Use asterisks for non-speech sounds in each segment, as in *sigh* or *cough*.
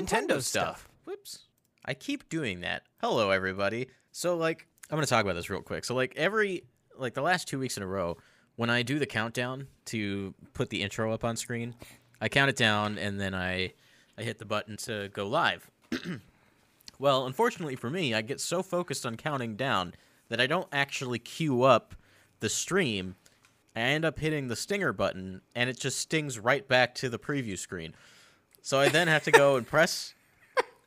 Nintendo, stuff. Whoops. I keep doing that. Hello, everybody. So, like, I'm going to talk about this real quick. So, like, every, like, the last two weeks in a row, when I do the countdown to put the intro up on screen, I count it down and then I, I hit the button to go live. *clears throat* well, unfortunately for me, I get so focused on counting down that I don't actually queue up the stream. I end up hitting the stinger button and it just stings right back to the preview screen. So I then have to go and press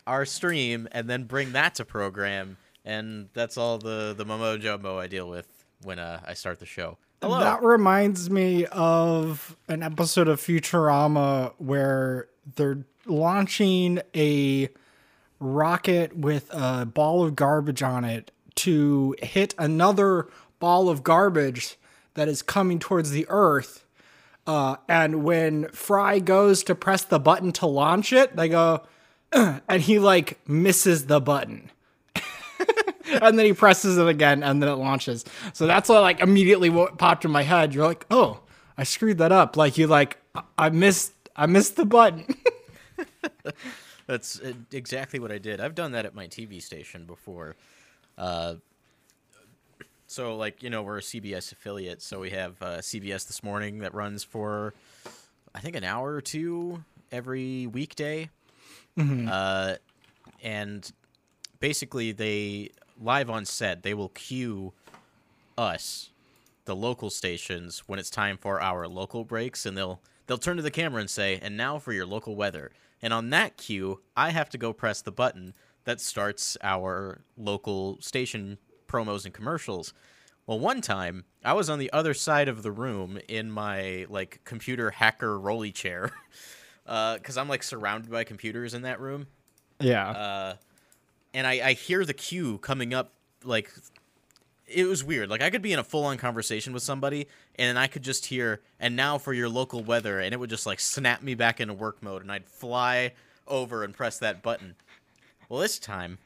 our stream and then bring that to program, and that's all the the momo jumbo I deal with when uh, I start the show. Hello. That reminds me of an episode of Futurama where they're launching a rocket with a ball of garbage on it to hit another ball of garbage that is coming towards the Earth. Uh, and when Fry goes to press the button to launch it, they go, *clears throat* and he like misses the button. *laughs* and then he presses it again and then it launches. So that's what like immediately what popped in my head. You're like, oh, I screwed that up. Like you like I missed I missed the button. *laughs* That's uh, exactly what I did. I've done that at my TV station before. Uh, so like you know we're a CBS affiliate, so we have uh, CBS this morning that runs for I think an hour or two every weekday. Uh, and basically they live on set they will cue us the local stations when it's time for our local breaks and they'll they'll turn to the camera and say and now for your local weather and on that cue i have to go press the button that starts our local station promos and commercials. Well one time i was on the other side of the room in my like computer hacker rolly chair *laughs* because i'm like surrounded by computers in that room. Yeah. uh, and I, I hear the cue coming up like it was weird. Like i could be in a full-on conversation with somebody and i could just hear and now for your local weather and it would just like snap me back into work mode and i'd fly over and press that button. Well this time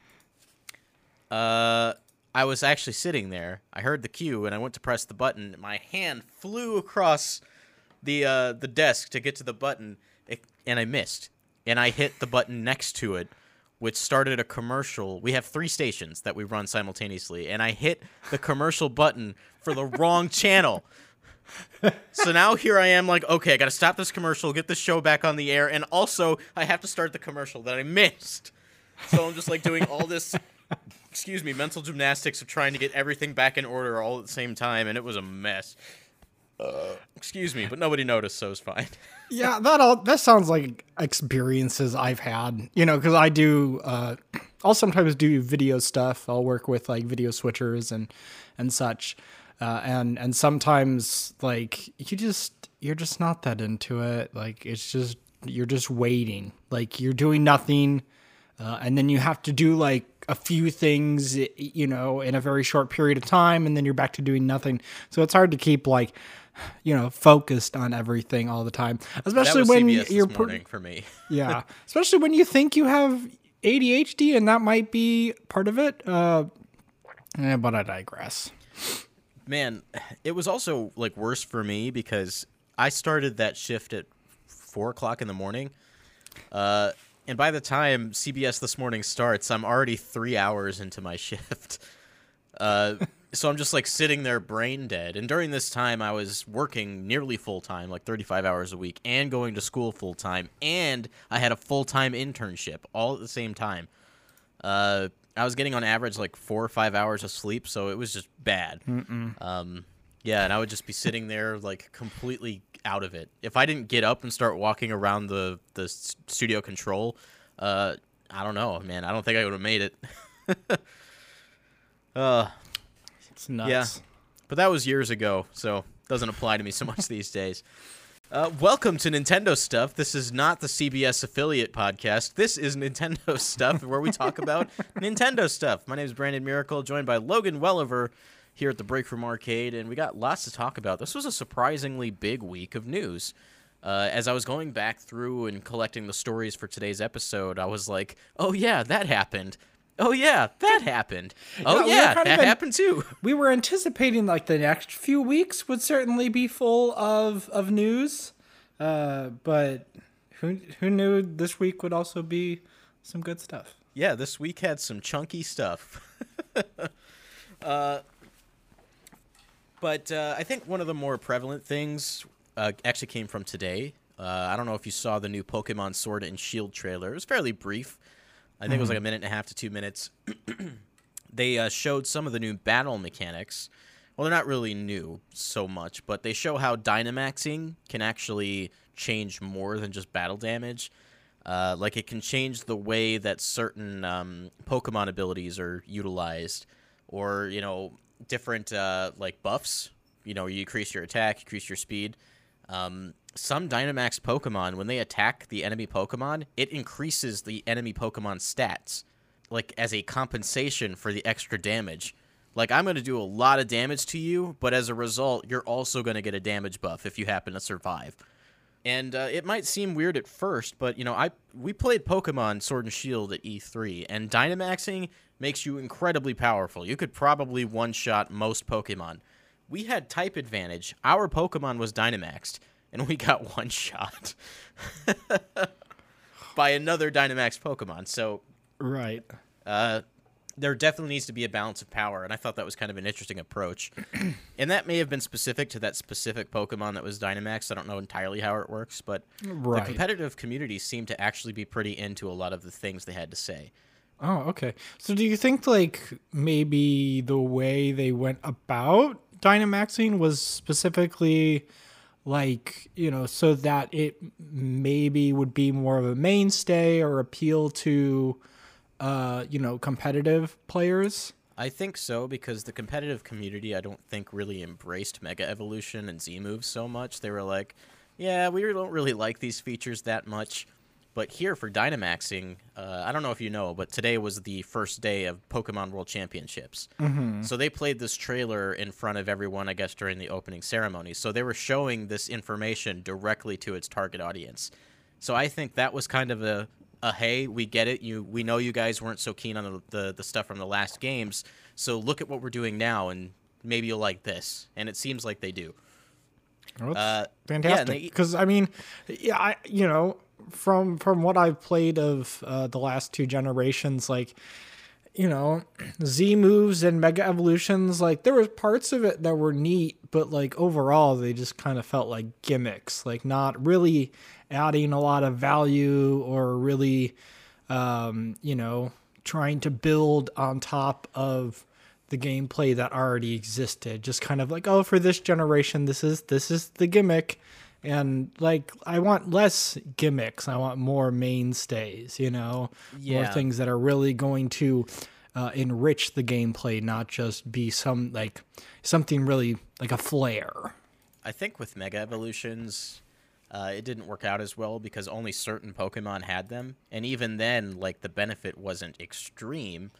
uh i was actually sitting there i heard the cue and i went to press the button my hand flew across the uh the desk to get to the button and i missed and i hit the button next to it which started a commercial. We have three stations that we run simultaneously, and I hit the commercial button for the wrong channel. So now here I am, like, okay, I got to stop this commercial, get the show back on the air, and also I have to start the commercial that I missed. So I'm just like doing all this, excuse me, mental gymnastics of trying to get everything back in order all at the same time, and it was a mess. Uh, excuse me, but nobody noticed, so it's fine. *laughs* yeah, that all that sounds like experiences I've had. You know, because I do. Uh, I'll sometimes do video stuff. I'll work with like video switchers and and such. Uh, and and sometimes like you just you're just not that into it. Like it's just you're just waiting. Like you're doing nothing, uh, and then you have to do like a few things, you know, in a very short period of time, and then you're back to doing nothing. So it's hard to keep like you know focused on everything all the time, especially when CBS you're per- for me. *laughs* yeah, especially when you think you have ADHD and that might be part of it. Uh, eh, but I digress. Man, it was also like worse for me because I started that shift at four o'clock in the morning. Uh, and by the time CBS this morning starts, I'm already three hours into my *laughs* shift. Uh, so I'm just like sitting there brain dead. And during this time, I was working nearly full time, like 35 hours a week, and going to school full time. And I had a full time internship all at the same time. Uh, I was getting on average like four or five hours of sleep, so it was just bad. Um, yeah, and I would just be sitting there like completely out of it. If I didn't get up and start walking around the the studio control, uh, I don't know, man. I don't think I would have made it. *laughs* uh, It's nuts. yeah, but that was years ago, so doesn't apply to me so much these days. Uh, welcome to Nintendo Stuff. This is not the CBS affiliate podcast. This is Nintendo *laughs* Stuff, where we talk about *laughs* Nintendo stuff. My name is Brandon Miracle, joined by Logan Welliver here at the Break Room Arcade, and we got lots to talk about. This was a surprisingly big week of news. Uh, as I was going back through and collecting the stories for today's episode, I was like, "Oh yeah, that happened. Oh yeah, that happened. Oh Yeah, yeah, that happened too." *laughs* We were anticipating like the next few weeks would certainly be full of of news, uh, but who who knew this week would also be some good stuff. Yeah, this week had some chunky stuff. *laughs* uh, but uh, I think one of the more prevalent things uh, actually came from today. Uh, I don't know if you saw the new Pokemon Sword and Shield trailer. It was fairly brief. I think it was like a minute and a half to two minutes. *clears throat* they uh, showed some of the new battle mechanics. Well, they're not really new so much, but they show how Dynamaxing can actually change more than just battle damage. Uh, like it can change the way that certain um, Pokemon abilities are utilized, or you know, different uh, like buffs. You know, you increase your attack, increase your speed. Um, some Dynamax Pokemon, when they attack the enemy Pokemon, it increases the enemy Pokemon stats, like as a compensation for the extra damage. Like I'm going to do a lot of damage to you, but as a result, you're also going to get a damage buff if you happen to survive. And uh, it might seem weird at first, but you know, I we played Pokemon Sword and Shield at E3, and Dynamaxing makes you incredibly powerful. You could probably one-shot most Pokemon. We had type advantage. Our Pokemon was Dynamaxed, and we got *laughs* one shot *laughs* by another Dynamax Pokemon. So, right. Uh, there definitely needs to be a balance of power, and I thought that was kind of an interesting approach. *clears throat* and that may have been specific to that specific Pokemon that was Dynamax. I don't know entirely how it works, but right. the competitive community seemed to actually be pretty into a lot of the things they had to say. Oh, okay. So do you think like maybe the way they went about Dynamaxing was specifically like, you know, so that it maybe would be more of a mainstay or appeal to uh, you know, competitive players? I think so because the competitive community, I don't think really embraced Mega Evolution and Z moves so much. They were like, "Yeah, we don't really like these features that much." But here for Dynamaxing, uh, I don't know if you know, but today was the first day of Pokemon World Championships. Mm-hmm. So they played this trailer in front of everyone, I guess, during the opening ceremony. So they were showing this information directly to its target audience. So I think that was kind of a a hey, we get it. You we know you guys weren't so keen on the, the, the stuff from the last games. So look at what we're doing now, and maybe you'll like this. And it seems like they do. Oh, uh, fantastic. Because yeah, I mean, yeah, I you know from from what I've played of uh, the last two generations, like you know, Z moves and Mega Evolutions, like there was parts of it that were neat, but like overall they just kind of felt like gimmicks, like not really adding a lot of value or really, um, you know, trying to build on top of the gameplay that already existed. Just kind of like, oh, for this generation, this is this is the gimmick, and like I want less gimmicks. I want more mainstays. You know, yeah. more things that are really going to. Uh, enrich the gameplay, not just be some like something really like a flair. I think with Mega Evolutions, uh, it didn't work out as well because only certain Pokemon had them, and even then, like the benefit wasn't extreme.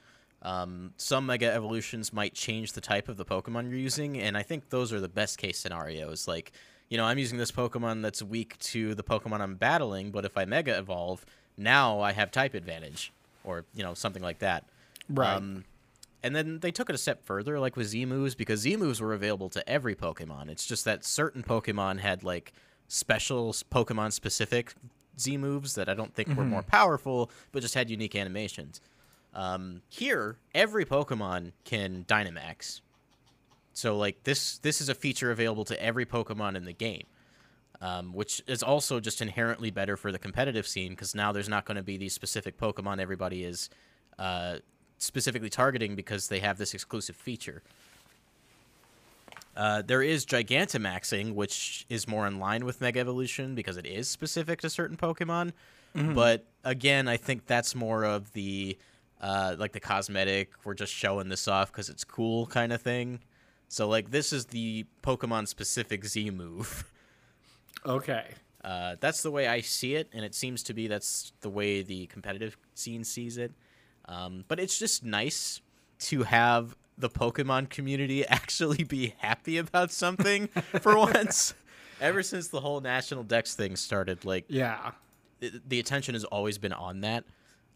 Um, some Mega Evolutions might change the type of the Pokemon you're using, and I think those are the best case scenarios. Like, you know, I'm using this Pokemon that's weak to the Pokemon I'm battling, but if I Mega Evolve, now I have type advantage, or you know, something like that. Right. Um, and then they took it a step further, like with Z moves, because Z moves were available to every Pokemon. It's just that certain Pokemon had like special Pokemon specific Z moves that I don't think mm-hmm. were more powerful, but just had unique animations. Um, here, every Pokemon can Dynamax. So like this, this is a feature available to every Pokemon in the game, um, which is also just inherently better for the competitive scene because now there's not going to be these specific Pokemon everybody is uh, specifically targeting because they have this exclusive feature. Uh, there is Gigantamaxing, which is more in line with Mega Evolution because it is specific to certain Pokemon. Mm-hmm. But again, I think that's more of the uh, like the cosmetic. We're just showing this off because it's cool kind of thing. So like this is the Pokemon specific Z move. *laughs* Okay. Uh, that's the way I see it, and it seems to be that's the way the competitive scene sees it. Um, but it's just nice to have the Pokemon community *laughs* actually be happy about something *laughs* for once. Ever since the whole national Dex thing started, like yeah, the attention has always been on that.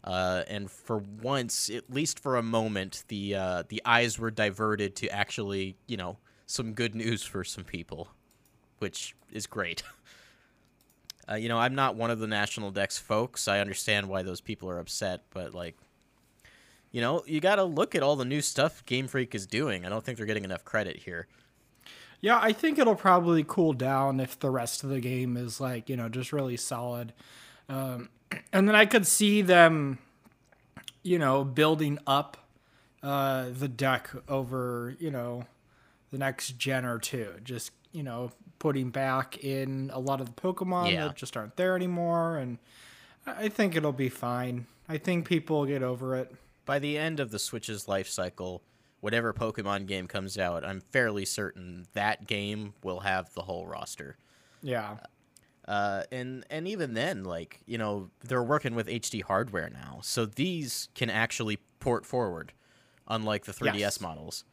Uh, and for once, at least for a moment, the uh, the eyes were diverted to actually, you know, some good news for some people, which is great. *laughs* Uh, you know, I'm not one of the National Dex folks. I understand why those people are upset, but like, you know, you got to look at all the new stuff Game Freak is doing. I don't think they're getting enough credit here. Yeah, I think it'll probably cool down if the rest of the game is like, you know, just really solid. Um, *clears throat* and then I could see them, you know, building up uh, the deck over, you know, the next gen or two. Just, you know, putting back in a lot of the Pokemon Yeah. that just aren't there anymore. And I think it'll be fine. I think people will get over it. By the end of the Switch's life cycle, whatever Pokemon game comes out, I'm fairly certain that game will have the whole roster. Yeah. Uh, and and even then, like you know, they're working with HD hardware now, so these can actually port forward, unlike the 3DS Yes. models.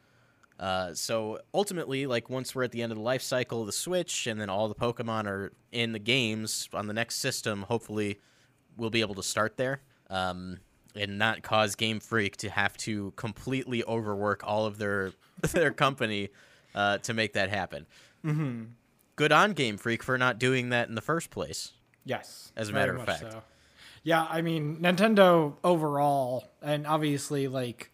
Uh, so ultimately, like once we're at the end of the life cycle of the Switch, and then all the Pokemon are in the games on the next system, hopefully, we'll be able to start there. Um, and not cause Game Freak to have to completely overwork all of their *laughs* their company uh, to make that happen good on Game Freak for not doing that in the first place. Yes. As a matter of fact. so. Yeah, I mean, Nintendo overall, and obviously, like,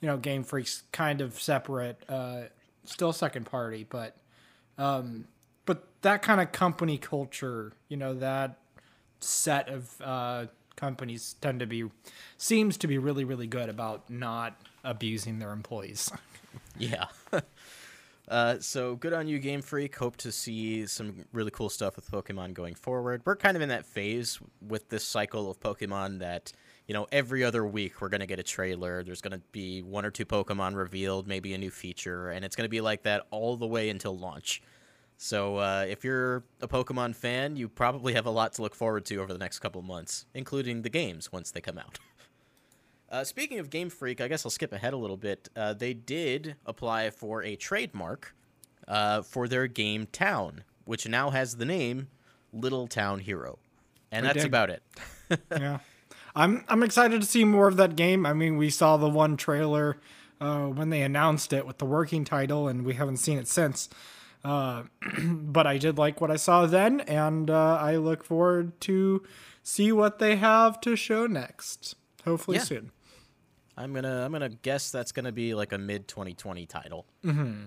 you know, Game Freak's kind of separate, uh, still second party, but, um, but that kind of company culture, you know, that set of uh, companies tend to be, seems to be really, really good about not abusing their employees. *laughs* Yeah. *laughs* uh, so good on you, Game Freak. Hope to see some really cool stuff with Pokemon going forward. We're kind of in that phase with this cycle of Pokemon that, you know, every other week we're going to get a trailer. There's going to be one or two Pokemon revealed, maybe a new feature, and it's going to be like that all the way until launch. So uh, if you're a Pokemon fan, you probably have a lot to look forward to over the next couple months, including the games once they come out. *laughs* Uh, speaking of Game Freak, I guess I'll skip ahead a little bit. Uh, they did apply for a trademark uh, for their game Town, which now has the name Little Town Hero, and They that's about it. *laughs* yeah, I'm I'm excited to see more of that game. I mean, we saw the one trailer uh, when they announced it with the working title, and we haven't seen it since. Uh, *clears throat* but I did like what I saw then, and uh, I look forward to see what they have to show next. Hopefully Yeah. soon. I'm gonna I'm gonna guess that's gonna be like a mid 2020 title. Mm-hmm.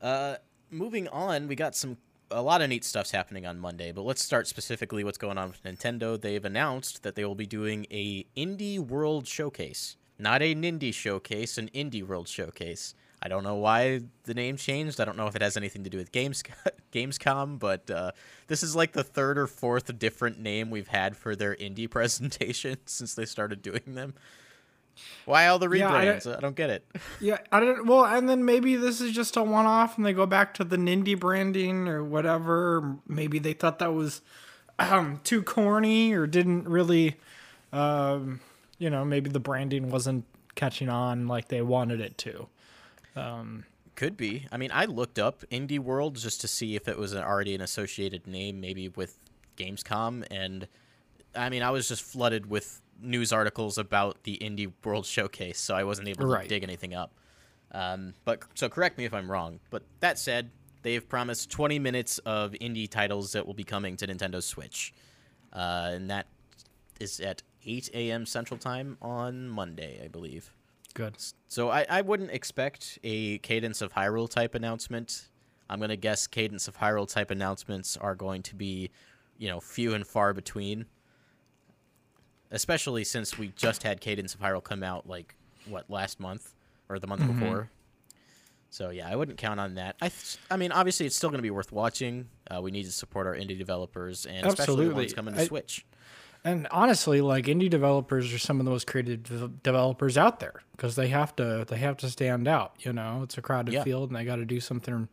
Uh, moving on, we got some a lot of neat stuff's happening on Monday, but let's start specifically what's going on with Nintendo. They've announced that they will be doing a Indie World Showcase, not a Nindy Showcase, an Indie World Showcase. I don't know why the name changed. I don't know if it has anything to do with Games *laughs* Gamescom, but uh, this is like the third or fourth different name we've had for their indie *laughs* presentation since they started doing them. Why all the Yeah, I don't- rebrands? I don't get it. *laughs* Yeah, I don't. Well, and then maybe this is just a one-off, and they go back to the Nindy branding or whatever. Maybe they thought that was um, too corny or didn't really, um, you know, maybe the branding wasn't catching on like they wanted it to. Could be. I mean, I looked up Indie World just to see if it was already an associated name, maybe with Gamescom, and I mean, I was just flooded with news articles about the Indie World Showcase, so I wasn't able to Right. dig anything up. Um, but so correct me if I'm wrong. But that said, they've promised 20 minutes of indie titles that will be coming to Nintendo Switch, uh, and that is at 8 a.m. Central Time on Monday, I believe. Good. So I, I wouldn't expect a Cadence of Hyrule type announcement. I'm gonna guess Cadence of Hyrule type announcements are going to be, you know, few and far between. Especially since we just had Cadence of Hyrule come out like what last month or the month before. So yeah, I wouldn't count on that. I th- I mean, obviously it's still gonna be worth watching. Uh, we need to support our indie developers and especially the ones Absolutely. coming to I- Switch. And honestly, like indie developers are some of the most creative de- developers out there because they have to they have to stand out. You know, it's a crowded Yeah. field, and they got to do something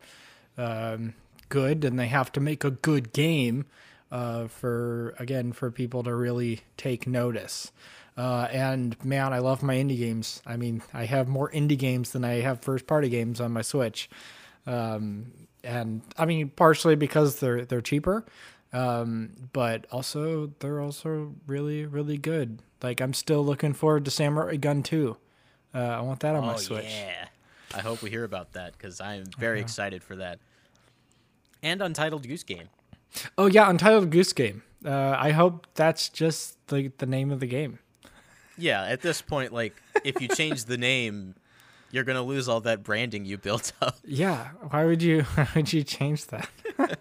um, good, and they have to make a good game uh, for again for people to really take notice. Uh, and man, I love my indie games. I mean, I have more indie games than I have first party games on my Switch. Um, and I mean, partially because they're they're cheaper, um, but also they're also really really good. Like I'm still looking forward to Samurai Gunn 2. Uh, I want that on my Oh Switch. yeah, I hope we hear about that because I am very excited for that. And Untitled Goose Game. Oh yeah, Untitled Goose Game. Uh, I hope that's just the the name of the game. Yeah, at this point, like if you change the name, you're gonna lose all that branding you built up. Yeah, why would you? *laughs* Why would you change that? *laughs*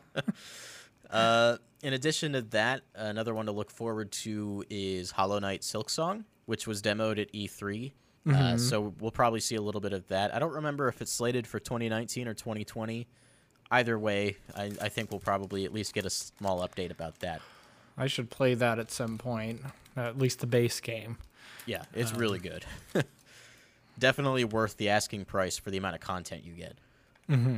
Uh, in addition to that, another one to look forward to is Hollow Knight Silksong, which was demoed at E3. Uh, so we'll probably see a little bit of that. I don't remember if it's slated for 2019 or 2020. Either way, I, I think we'll probably at least get a small update about that. I should play that at some point. At least the base game. Yeah, it's really good. *laughs* Definitely worth the asking price for the amount of content you get. Mm-hmm.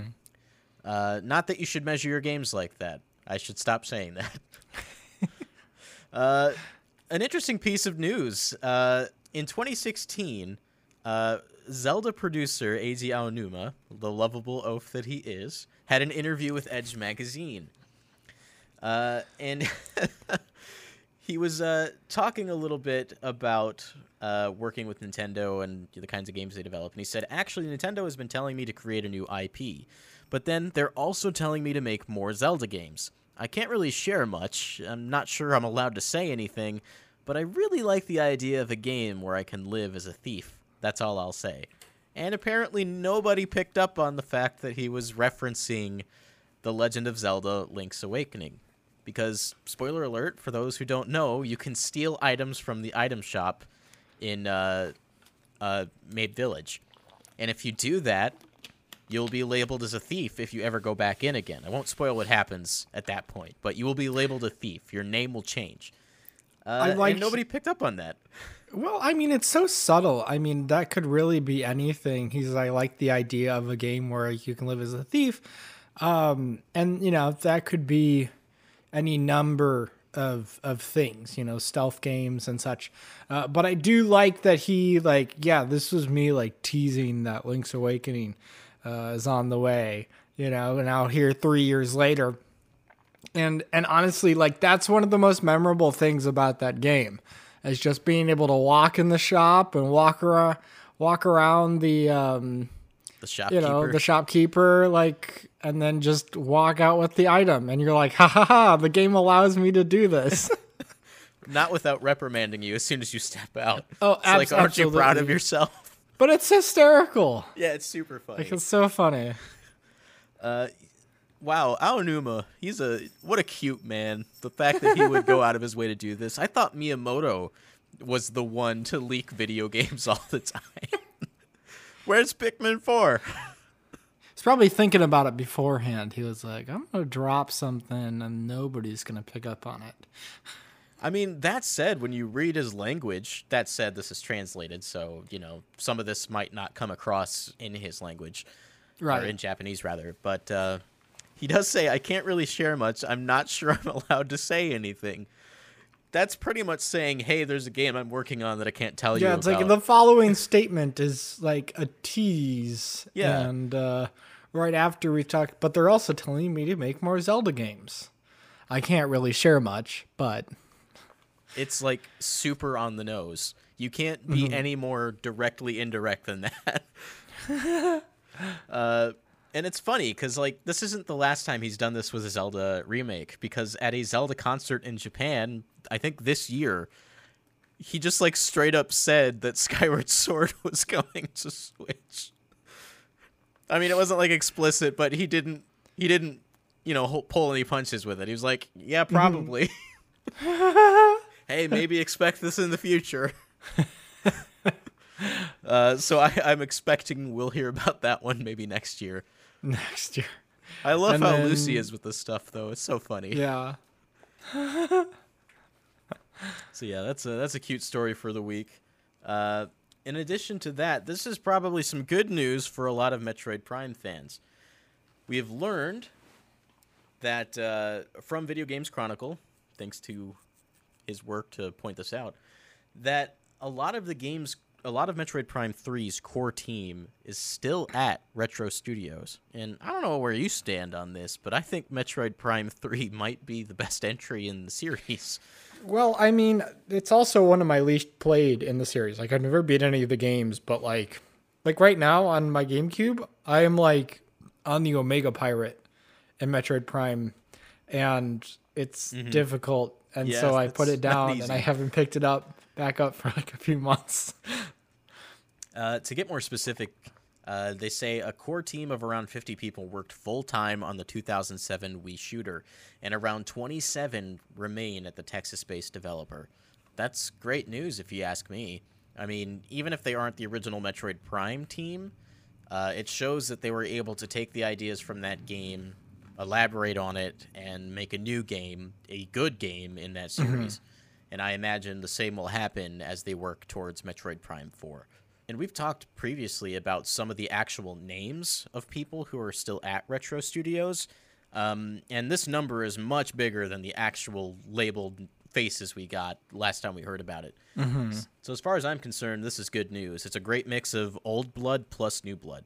Uh, not that you should measure your games like that. I should stop saying that. *laughs* uh, an interesting piece of news. Uh, in 2016, uh, Zelda producer Eiji Aonuma, the lovable oaf that he is, had an interview with Edge magazine. Uh, and *laughs* he was uh, talking a little bit about uh, working with Nintendo and the kinds of games they develop. And he said, actually, Nintendo has been telling me to create a new IP, but then they're also telling me to make more Zelda games. I can't really share much. I'm not sure I'm allowed to say anything, but I really like the idea of a game where I can live as a thief. That's all I'll say. And apparently, nobody picked up on the fact that he was referencing The Legend of Zelda Link's Awakening. Because, spoiler alert, for those who don't know, you can steal items from the item shop in uh, uh, Mabe Village. And if you do that, you'll be labeled as a thief if you ever go back in again. I won't spoil what happens at that point, but you will be labeled a thief. Your name will change. Uh, I like- and nobody picked up on that. Well, I mean, it's so subtle. I mean, that could really be anything. He's I like the idea of a game where you can live as a thief, um, and you know that could be any number of of things. You know, stealth games and such. Uh, but I do like that he like yeah, this was me like teasing that Link's Awakening uh, is on the way. You know, and out here three years later, and and honestly like that's one of the most memorable things about that game is just being able to walk in the shop and walk around walk around the um The shopkeeper. you know the shopkeeper like and then just walk out with the item and you're like ha ha ha the game allows me to do this *laughs* Not without reprimanding you as soon as you step out. Oh, it's like, aren't you proud of yourself? but it's hysterical yeah, it's super funny. like it's so funny wow, Aonuma, he's a what a cute man. The fact that he would go *laughs* out of his way to do this. I thought Miyamoto was the one to leak video games *laughs* all the time. *laughs* Where's Pikmin 4? he's probably thinking about it beforehand he was like i'm gonna drop something and nobody's gonna pick up on it I mean, that said, when you read his language, that said, this is translated, so, you know, some of this might not come across in his language. right Or in Japanese, rather. But uh, he does say, I can't really share much. I'm not *laughs* sure I'm allowed to say anything. That's pretty much saying, hey, there's a game I'm working on that I can't tell you Yeah, it's about. like the following statement is like a tease. Yeah. And uh, right after we talked, but they're also telling me to make more Zelda games. I can't really share much, but it's like super on the nose. You can't be Mm-hmm. any more directly indirect than that. *laughs* uh, and it's funny because like this isn't the last time he's done this with a Zelda remake. Because at a Zelda concert in Japan, I think this year, he just like straight up said that *laughs* Skyward Sword *laughs* was going to Switch. I mean, it wasn't like explicit, but he didn't he didn't you know pull any punches with it. He was like, yeah, Mm-hmm. probably. *laughs* hey, maybe expect this in the future. uh, so I, I'm expecting we'll hear about that one maybe next year. *laughs* next year. I love And how then- Lucy is with this stuff, though. It's so funny. Yeah. *laughs* So yeah, that's a that's a cute story for the week. Uh, in addition to that, this is probably some good news for a lot of Metroid Prime fans. We have learned that uh, from Video Games Chronicle, thanks to his work to point this out, that a lot of the games, a lot of Metroid Prime 3's core team is still at Retro Studios. And I don't know where you stand on this, but I think Metroid Prime *laughs* 3 might be the best entry in the series. Well, I mean, it's also one of my least played in the series. Like I've never beat any of the games, but like like right now on my GameCube, I am like on the Omega Pirate in Metroid Prime. and it's mm-hmm. difficult. And Yes, so I put it down, and. I haven't picked it up back up for like a few months. Uh, to get more specific, uh, they say a core team of around 50 people worked full time on the 2007 Wii shooter, and around 27 remain at the Texas based developer. That's great news if you ask me. I mean, even if they aren't the original Metroid Prime team, uh, it shows that they were able to take the ideas from that game, elaborate on it, and make a new game, a good game in that series. And I imagine the same will happen as they work towards Metroid Prime 4. And we've talked previously about some of the actual names of people who are still at Retro Studios. Um, and this number is much bigger than the actual labeled faces we got last time we heard about it. So, as far as I'm concerned, this is good news. It's a great mix of old blood plus new blood.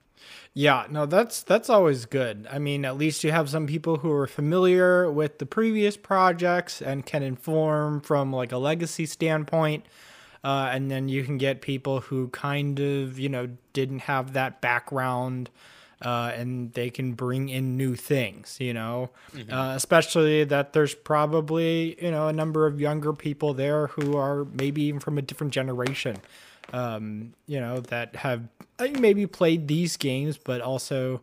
Yeah, no, that's that's always good. I mean, at least you have some people who are familiar with the previous projects and can inform from like a legacy standpoint. Uh, and then you can get people who kind of, you know, didn't have that background uh, and they can bring in new things, you know, uh, especially that there's probably, you know, a number of younger people there who are maybe even from a different generation um, you know, that have maybe played these games, but also,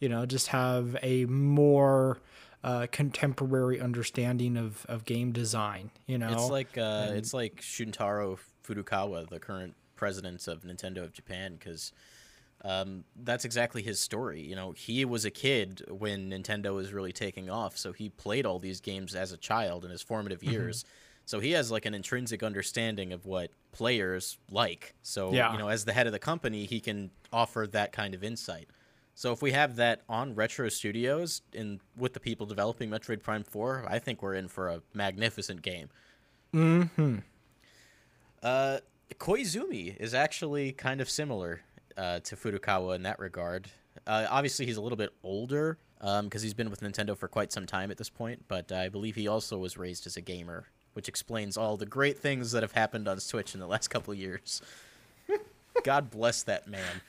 you know, just have a more uh, contemporary understanding of, of game design. You know, It's like uh, it's like Shuntaro Furukawa, the current president of Nintendo of Japan, because um, that's exactly his story. You know, he was a kid when Nintendo was really taking off, so he played all these games as a child in his formative years. So he has like an intrinsic understanding of what players like. So Yeah. you know, as the head of the company, he can offer that kind of insight. So if we have that on Retro Studios and with the people developing Metroid Prime 4, I think we're in for a magnificent game. Hmm. Uh, Koizumi is actually kind of similar uh, to Furukawa in that regard. Uh, obviously, he's a little bit older because he's been with Nintendo for quite some time at this point, but I believe he also was raised as a gamer, which explains all the great things that have happened on Switch in the last *laughs* couple years. God bless that man.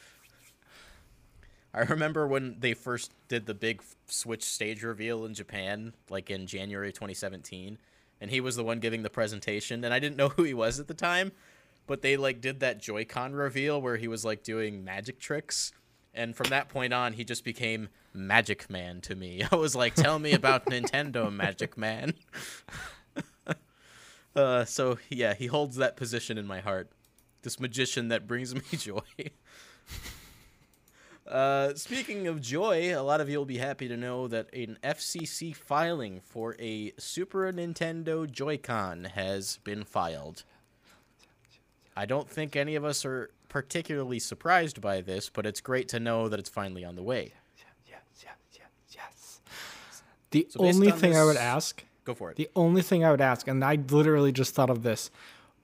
I remember when they first did the big Switch stage reveal in Japan, like in January 2017, and he was the one giving the presentation, and I didn't know who he was at the time, but they like did that Joy-Con reveal where he was like doing magic tricks, and from that point on, he just became Magic Man to me. *laughs* I was like, "Tell me about *laughs* Nintendo, Magic Man." *laughs* uh, so yeah, he holds that position in my heart. This magician that brings me joy. Uh, speaking of joy, a lot of you will be happy to know that an FCC filing for a Super Nintendo Joy-Con has been filed. I don't think any of us are particularly surprised by this, but it's great to know that it's finally on the way. yes, yes, yes, yes. The So only on thing I would ask, Go for it. the only thing I would ask, and I literally just thought of this: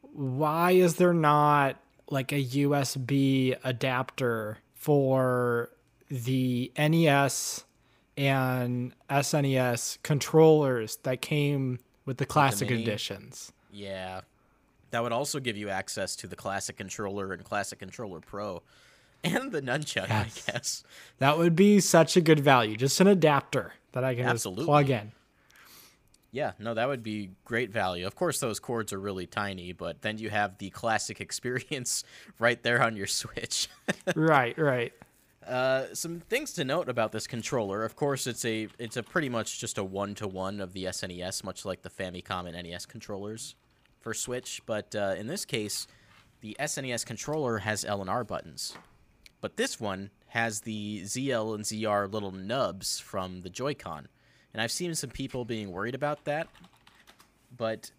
why is there not like a USB adapter for the NES and SNES controllers that came with the classic mini? editions? Yeah. That would also give you access to the Classic Controller and Classic Controller Pro. *laughs* And the nunchuck, Yes. I guess. That would be such a good value. Just an adapter that I can Absolutely. just plug in. Yeah, no, that would be great value. Of course, those cords are really tiny, but then you have the classic *laughs* experience right there on your Switch. *laughs* right, right. uh, some things to note about this controller. Of course, it's a it's a pretty much just a one to one of the SNES, much like the Famicom and NES controllers for Switch. But uh, in this case, the SNES controller has L and R buttons, but this one has the ZL and ZR little nubs from the Joy-Con. And I've seen some people being worried about that, but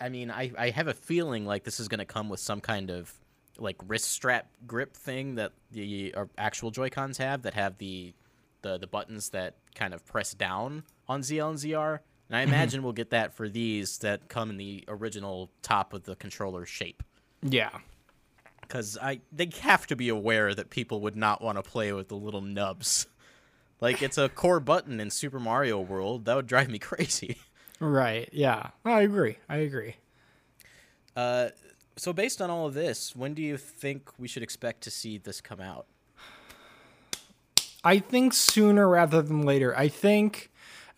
I mean, I, I have a feeling like this is going to come with some kind of like wrist strap grip thing that the uh, actual Joy Cons have that have the, the the buttons that kind of press down on ZL and ZR. And I imagine we'll get that for these that come in the original top of the controller shape. Yeah. Because I they have to be aware that people would not want to play with the little nubs. Like it's a core button in Super Mario World. That would drive me crazy. Right. Yeah. I agree. I agree. Uh, so based on all of this, when do you think we should expect to see this come out? I think sooner rather than later. I think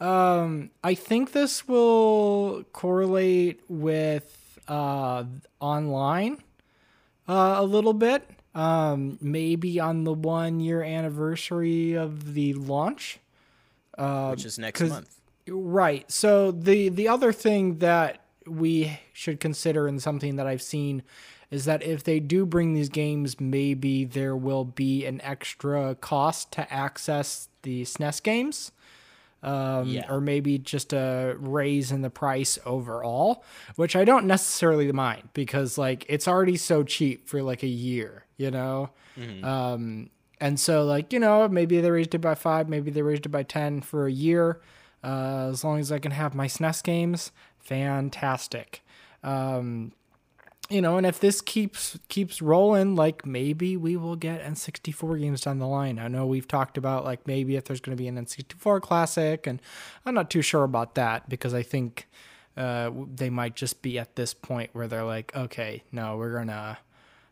Um, I think this will correlate with uh, online uh, a little bit. Um, maybe on the one year anniversary of the launch. which is next month. Right. So the the other thing that we should consider and something that I've seen is that if they do bring these games, maybe there will be an extra cost to access the SNES games. Um, Yeah. or maybe just a raise in the price overall, which I don't necessarily mind because like it's already so cheap for like a year, you know? Um, and so like, you know, maybe they raised it by five, maybe they raised it by 10 for a year. Uh, as long as I can have my SNES games, fantastic. Um, you know, and if this keeps keeps rolling, like maybe we will get N64 games down the line. I know we've talked about like maybe if there's going to be an N64 classic, and I'm not too sure about that because I think uh, they might just be at this point where they're like, okay, no, we're gonna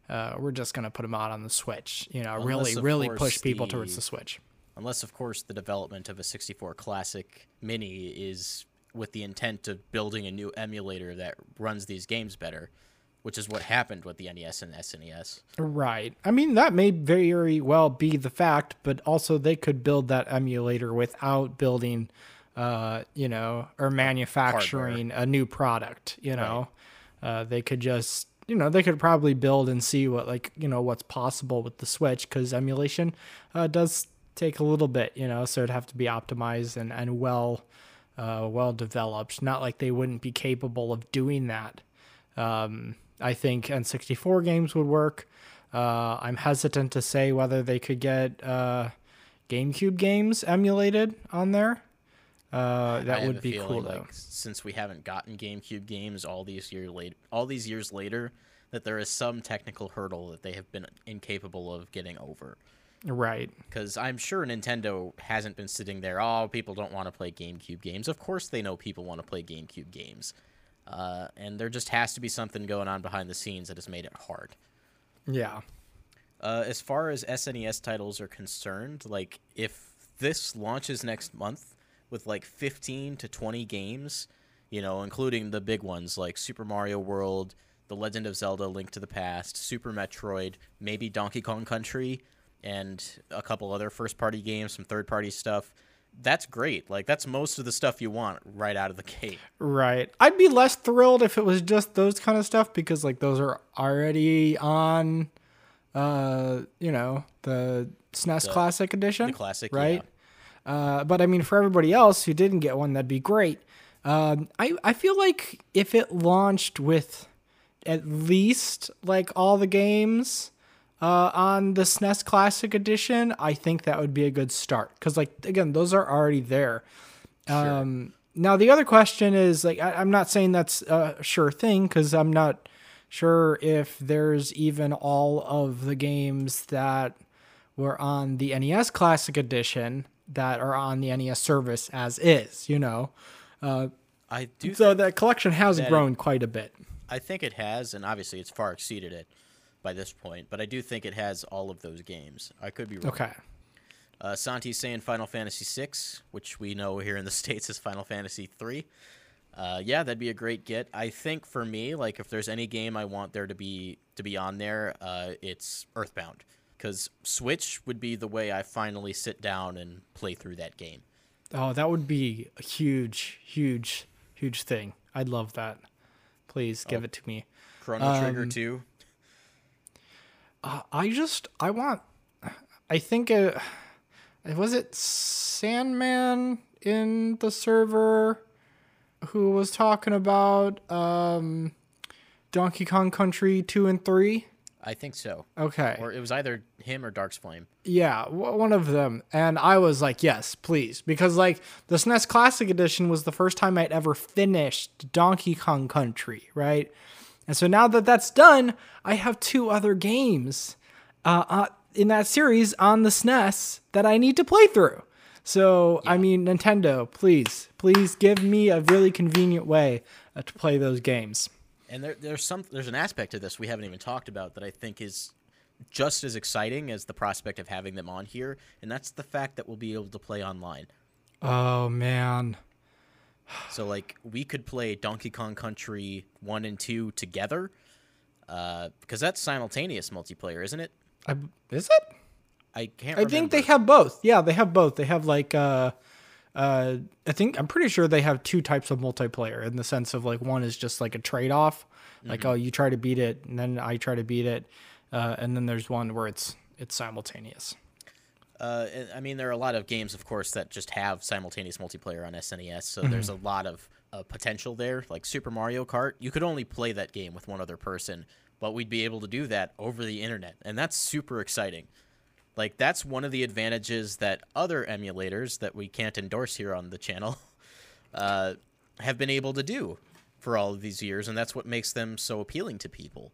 uh, we're just gonna put them out on the Switch. You know, really, Unless, really course, push people towards the Switch. Unless, of course, the development of a 64 Classic Mini is with the intent of building a new emulator that runs these games better, which is what happened with the NES and SNES. Right. I mean, that may very well be the fact, but also they could build that emulator without building, uh, you know, or manufacturing a new product. You know, uh, they could just, you know, they could probably build and see what, like, you know, what's possible with the Switch because emulation uh, does take a little bit, you know, so it'd have to be optimized and and well, uh, well developed. Not like they wouldn't be capable of doing that. Um, I think N64 games would work. Uh, I'm hesitant to say whether they could get uh, GameCube games emulated on there. Uh, that would be cool though. since we haven't gotten GameCube games all these year late, all these years later, that there is some technical hurdle that they have been incapable of getting over. Right. Because I'm sure Nintendo hasn't been sitting there. Oh, people don't want to play GameCube games. Of course, they know people want to play GameCube games, uh, and there just has to be something going on behind the scenes that has made it hard. Yeah. Uh, as far as SNES titles are concerned, like if this launches next month with like 15 to 20 games, you know, including the big ones like Super Mario World, The Legend of Zelda: Link to the Past, Super Metroid, maybe Donkey Kong Country, and a couple other first-party games, some third-party stuff. That's great. Like that's most of the stuff you want right out of the gate. Right. I'd be less thrilled if it was just those kind of stuff because like those are already on uh, you know, the SNES Classic edition. the classic, right? Uh, but I mean, for everybody else who didn't get one, that'd be great. Um, I I feel like if it launched with at least like all the games uh, on the SNES Classic Edition, I think that would be a good start. Because like again, those are already there. Um, now the other question is like I, I'm not saying that's a sure thing because I'm not sure if there's even all of the games that were on the NES Classic Edition that are on the NES service as is. You know, I do. so that collection has that- grown quite a bit. I think it has, and obviously it's far exceeded it by this point. But I do think it has all of those games. I could be wrong. Okay. Uh, Santi's saying Final Fantasy VI, which we know here in the *laughs* states is Final Fantasy III. Uh, yeah, that'd be a great get. I think for me, like if there's any game I want there to be to be on there, uh, it's Earthbound, because Switch would be the way I finally sit down and play through that game. Oh, that would be a huge, huge, huge thing. I'd love that. Please give it to me. Chrono Trigger 2. Uh, I just, I want, I think it, was it Sandman in the server who was talking about um, Donkey Kong Country 2 and 3? I think so. Okay. Or it was either him or Dark's Flame. Yeah, w- one of them. And I was like, yes, please. Because, like, the SNES Classic Edition was the first time I'd ever finished Donkey Kong Country, right? And so now that that's done, I have two other games uh, uh, in that series on the SNES that I need to play through. So, I mean, Nintendo, please, please give me a really convenient way uh, to play those games. And there, there's some there's an aspect to this we haven't even talked about that I think is just as exciting as the prospect of having them on here, and that's the fact that we'll be able to play online. Oh man. So like we could play Donkey Kong Country 1 and 2 together. Uh, because that's simultaneous multiplayer, isn't it? I, is it? I can't I think they have both. Yeah, they have both. They have like uh uh I think I'm pretty sure they have two types of multiplayer in the sense of like one is just like a trade-off. Like oh, you try to beat it and then I try to beat it. Uh and then there's one where it's it's simultaneous. Uh, I mean, there are a lot of games, of course, that just have simultaneous multiplayer on SNES. So there's a lot of uh, potential there. Like Super Mario Kart, you could only play that game with one other person, but we'd be able to do that over the internet, and that's super exciting. Like that's one of the advantages that other emulators that we can't endorse here on the channel *laughs* uh, have been able to do for all of these years, and that's what makes them so appealing to people.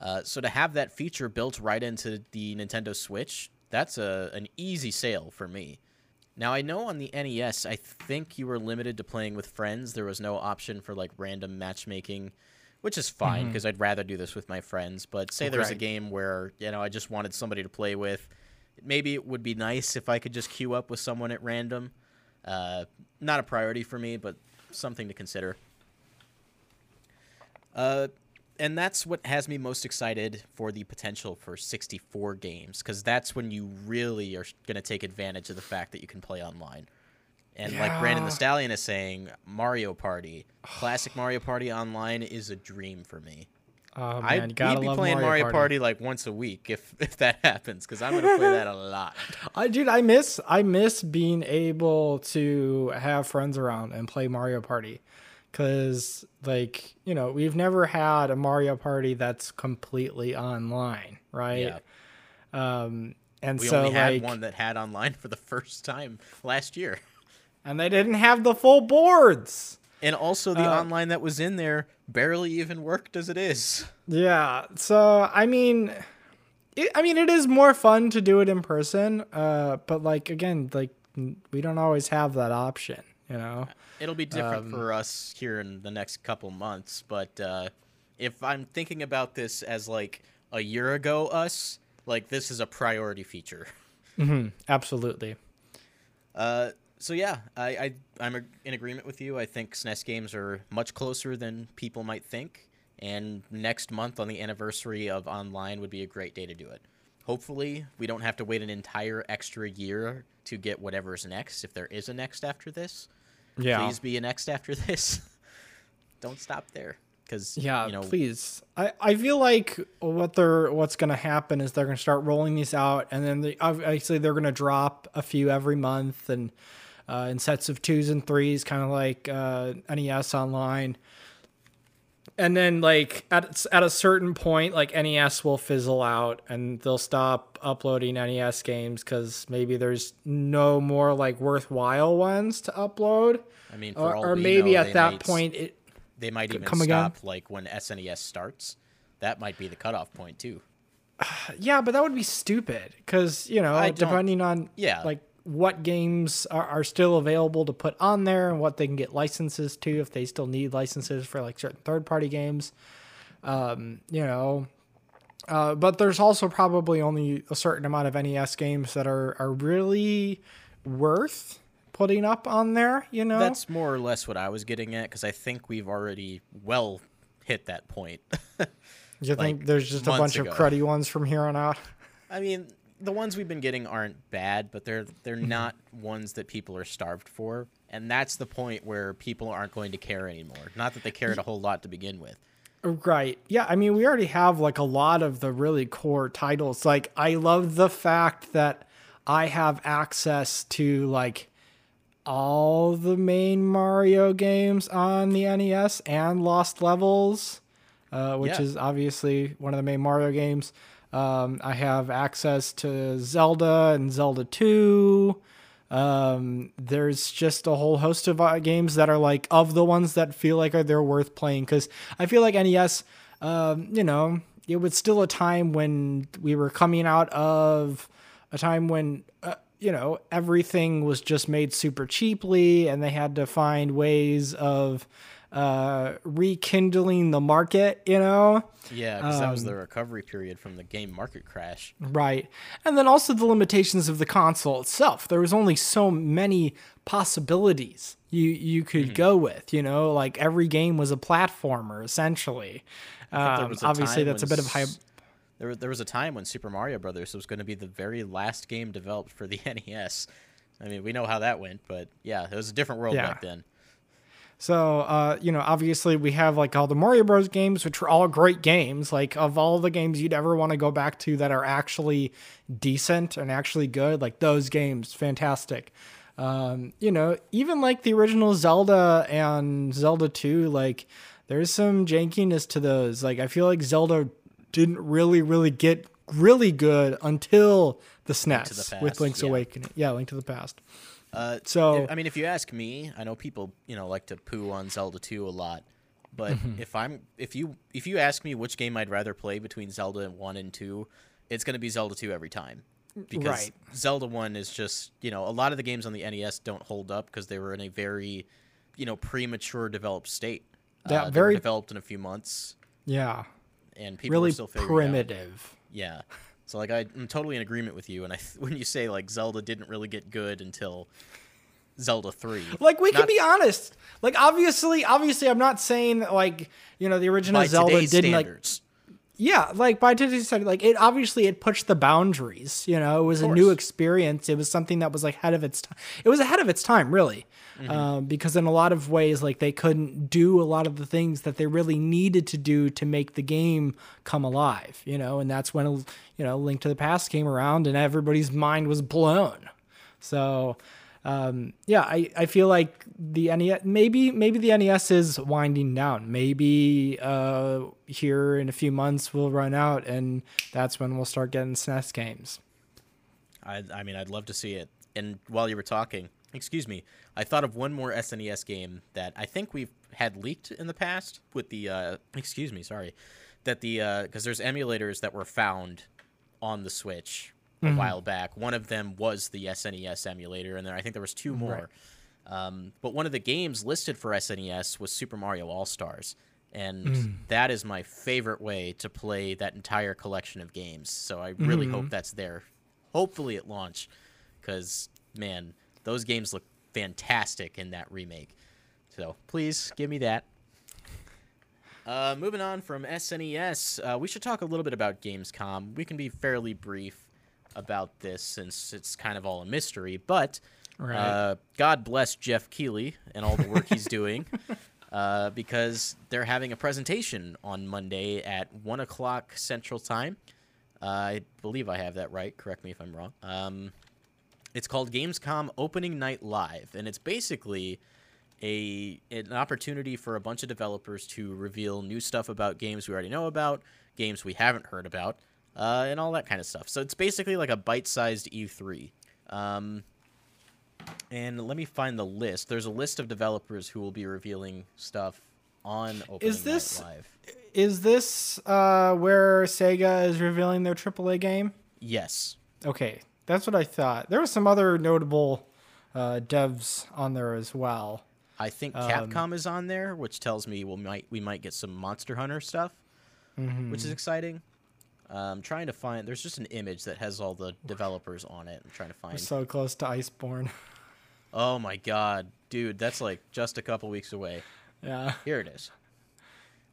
Uh, so to have that feature built right into the Nintendo Switch, that's a an easy sale for me. Now I know on the NES, I think you were limited to playing with friends. There was no option for like random matchmaking, which is fine because I'd rather do this with my friends. But say there's a game where you know I just wanted somebody to play with, maybe it would be nice if I could just queue up with someone at random. Uh, not a priority for me, but something to consider. Uh, and that's what has me most excited for the potential for 64 games, because that's when you really are going to take advantage of the fact that you can play online. And like Brandon the Stallion is saying, Mario Party, *sighs* classic Mario Party online is a dream for me. Oh man, I'd gotta be playing Mario, Mario, Party. Party. like once a week if *laughs* if that happens, because I'm gonna play that a lot. *laughs* I dude, I miss I miss being able to have friends around and play Mario Party. Cause like, you know, we've never had a Mario Party that's completely online, right? Yeah, Um and we so only had like one that had online for the first time last year. and they didn't have the full boards. And also, the Uh, online that was in there barely even worked as it is. Yeah. So I mean, it, I mean, it is more fun to do it in person. Uh, but like again, like we don't always have that option. You know. It'll be different Um, for us here in the next couple months, but uh, if I'm thinking about this as like a year ago, us like this is a priority feature. hmm Absolutely. Uh, so yeah, I, I I'm a- in agreement with you. I think SNES games are much closer than people might think, and next month on the anniversary of online would be a great day to do it. Hopefully, we don't have to wait an entire extra year to get whatever's next, if there is a next after this. Yeah. Please be next after this. *laughs* don't stop there, because Yeah, you know, please. I, I feel like what they're what's going to happen is they're going to start rolling these out, and then they, obviously they're going to drop a few every month and uh, in sets of twos and threes, kind of like uh, NES Online. And then, like at at a certain point, like NES will fizzle out, and they'll stop uploading NES games because maybe there's no more like worthwhile ones to upload, I mean, for or, all or maybe know, at that might point it they might even come again? stop like when SNES starts. That might be the cutoff point too. *sighs* Yeah, but that would be stupid because you know, I depending on Yeah. like what games are, are still available to put on there and what they can get licenses to if they still need licenses for like certain third party games. Um, you know, uh, but there's also probably only a certain amount of NES games that are are really worth putting up on there. You know, That's more or less what I was getting at because I think we've already well hit that point. *laughs* you think like, there's just a bunch ago. of cruddy ones from here on out. I mean, the ones we've been getting aren't bad, but they're they're Mm-hmm. not ones that people are starved for, and that's the point where people aren't going to care anymore. Not that they cared a whole lot to begin with. Right. Yeah. I mean, we already have like a lot of the really core titles. Like, I love the fact that I have access to like all the main Mario games on the NES and Lost Levels, uh, which Yeah. is obviously one of the main Mario games. Um, I have access to Zelda and Zelda 2. Um, there's just a whole host of uh, games that are like of the ones that feel like are they're worth playing because I feel like NES, um, you know, it was still a time when we were coming out of a time when uh, you know everything was just made super cheaply and they had to find ways of uh, rekindling the market, you know? Yeah, because that was Um, the recovery period from the game market crash. Right. And then also the limitations of the console itself. There was only so many possibilities you you could Mm-hmm. go with, you know, like every game was a platformer essentially. Um, a obviously that's a bit of high s- There, there was a time when Super Mario Brothers was going to be the very last game developed for the *laughs* NES. I mean, we know how that went, but yeah, it was a different world Yeah. back then. So, uh, you know, obviously we have like all the Mario Bros. games, which are all great games. Like, of all the games you'd ever want to go back to that are actually decent and actually good, like those games, fantastic. Um, you know, even like the original Zelda and Zelda 2, like, there's some jankiness to those. Like, I feel like Zelda didn't really, really get really good until the SNES with Past, Link's yeah. Awakening. Yeah, Link to the Past. Uh, So- I mean, if you ask me, I know people, you know, like to poo on Zelda 2 a lot. But *laughs* if I'm if you if you ask me which game I'd rather play between Zelda 1 and 2, it's going to be Zelda 2 every time. Because Right. Zelda 1 is just, you know, a lot of the games on the NES don't hold up because they were in a very, you know, premature developed state. Yeah, uh, very- developed in a few months Yeah. and people Really still it out. primitive. Yeah. So like I, I'm totally in agreement with you, and I *laughs* when you say like Zelda didn't really get good until Zelda three, Like we can be honest. Like obviously, obviously, I'm not saying that, like you know the original Zelda didn't like yeah like by today's standard like it obviously it pushed the boundaries. You know, it was a new experience. It was something that was like ahead of its time. It was ahead of its time, really, Mm-hmm. um, because in a lot of ways, like they couldn't do a lot of the things that they really needed to do to make the game come alive. You know, and that's when you know Link to the Past came around and everybody's mind was blown. So, um, yeah, I, I feel like the NES maybe maybe the NES is winding down. Maybe uh, here in a few months we'll run out, and that's when we'll start getting SNES games. I, I mean, I'd love to see it. And while you were talking, excuse me, I thought of one more SNES game that I think we've had leaked in the past with the, uh, excuse me, sorry, that the because there's emulators that were found on the Switch a while back. One of them was the SNES emulator, and then I think there was two more. Um, but one of the games listed for SNES was Super Mario All Stars, and that is my favorite way to play that entire collection of games. So I really hope that's there. Hopefully at launch, because man, those games look fantastic in that remake. So please give me that. Uh, moving on from SNES, uh, we should talk a little bit about Gamescom. We can be fairly brief about this since it's kind of all a mystery, but Right. uh, God bless Geoff Keighley and all the work he's *laughs* doing uh, because they're having a presentation on Monday at 1 o'clock Central Time. Uh, I believe I have that right. Correct me if I'm wrong. Um, it's called Gamescom Opening Night Live, and it's basically a an opportunity for a bunch of developers to reveal new stuff about games we already know about, games we haven't heard about, uh, and all that kind of stuff. So it's basically like a bite-sized E3. Um, and let me find the list. There's a list of developers who will be revealing stuff on Opening Is this- Night Live. Is this uh, where Sega is revealing their AAA game? Yes. Okay, that's what I thought. There were some other notable uh, devs on there as well. I think Um, Capcom is on there, which tells me we might we might get some Monster Hunter stuff, Mm-hmm. which is exciting. Um, I'm trying to find. There's just an image that has all the developers on it. I'm trying to We're find. so close to Iceborne. *laughs* Oh my god, dude, that's like just a couple weeks away. yeah. Here it is.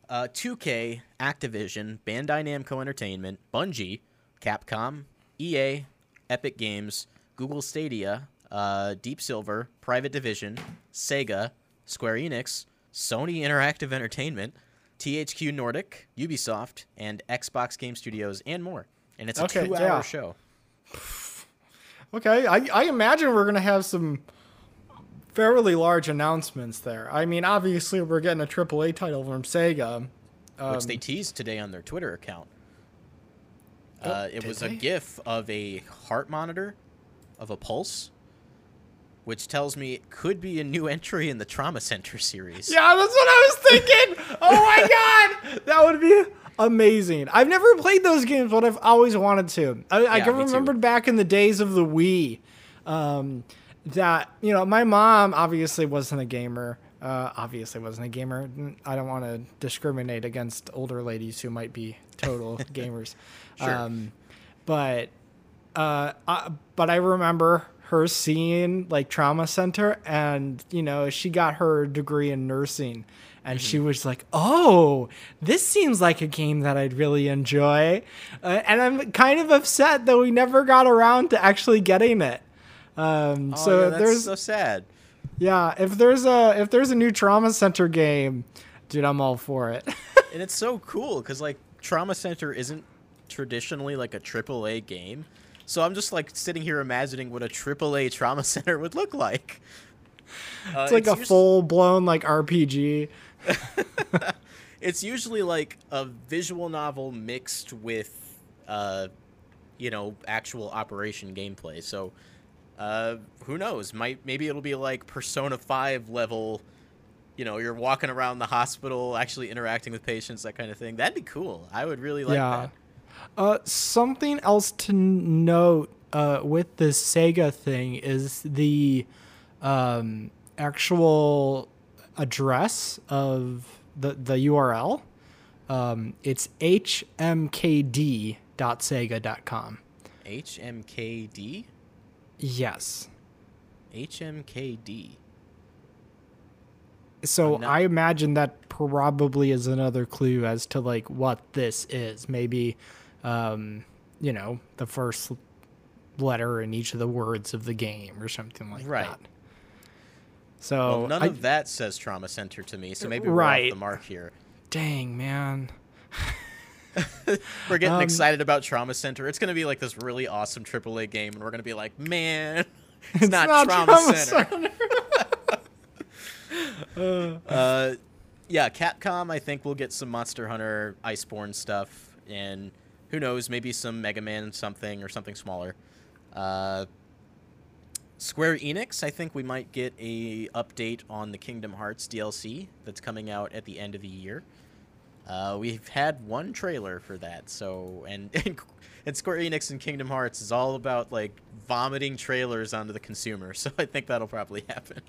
Uh, 2K, Activision, Bandai Namco Entertainment, Bungie, Capcom, EA, Epic Games, Google Stadia, uh, Deep Silver, Private Division, Sega, Square Enix, Sony Interactive Entertainment, THQ Nordic, Ubisoft, and Xbox Game Studios, and more. And it's a Okay, two-hour yeah. show. *sighs* Okay, I, I imagine we're gonna have some fairly large announcements there. I mean, obviously we're getting a AAA title from Sega. which Um, they teased today on their Twitter account. Oh, Uh, it was they? a GIF of a heart monitor, of a pulse, which tells me it could be a new entry in the Trauma Center series. Yeah, that's what I was thinking. oh my *laughs* god, that would be amazing. I've never played those games, but I've always wanted to. I, I can too. remember back in the days of the Wii, um, that you know, my mom obviously wasn't a gamer. Uh, obviously, wasn't a gamer. I don't want to discriminate against older ladies who might be total *laughs* gamers. Sure. Um, but uh, I, but I remember her seeing like trauma center, and you know she got her degree in nursing, and she was like, "Oh, this seems like a game that I'd really enjoy," uh, and I'm kind of upset that we never got around to actually getting it. Um, Oh, so yeah, that's there's so sad. yeah, if there's a if there's a new trauma center game, dude, I'm all for it. *laughs* and it's so cool because like Trauma Center isn't traditionally like a AAA game, so I'm just like sitting here imagining what a AAA Trauma *laughs* Center would look like. Uh, it's like a us- full blown like RPG. *laughs* It's usually like a visual novel mixed with, uh, you know, actual operation gameplay. So, uh, who knows? Might maybe it'll be like Persona Five level. You know, you're walking around the hospital, actually interacting with patients, that kind of thing. That'd be cool. I would really like yeah. that. Uh, something else to note uh, with the Sega thing is the um, actual address of the the URL. Um, it's hmkd.sega.com. HMKD? Yes. HMKD. So not- I imagine that probably is another clue as to like what this is. Maybe, um, you know, the first letter in each of the words of the game or something like Right. that. So Well, none I- of that says Trauma Center to me, so maybe we're off the mark here. dang man, We're getting Um, excited about Trauma Center. It's going to be like this really awesome AAA game, and we're going to be like, man, *laughs* it's, not, Trauma, Center. *laughs* *laughs* uh, yeah, Capcom, I think we'll get some Monster Hunter Iceborne stuff, and who knows, maybe some Mega Man something or something smaller. Uh, Square Enix, I think we might get a update on the Kingdom Hearts DLC that's coming out at the end of the year. Uh, we've had one trailer for that, so and, *laughs* and and Square Enix and Kingdom Hearts is all about like vomiting trailers onto the consumer, *laughs* so I think that'll probably happen.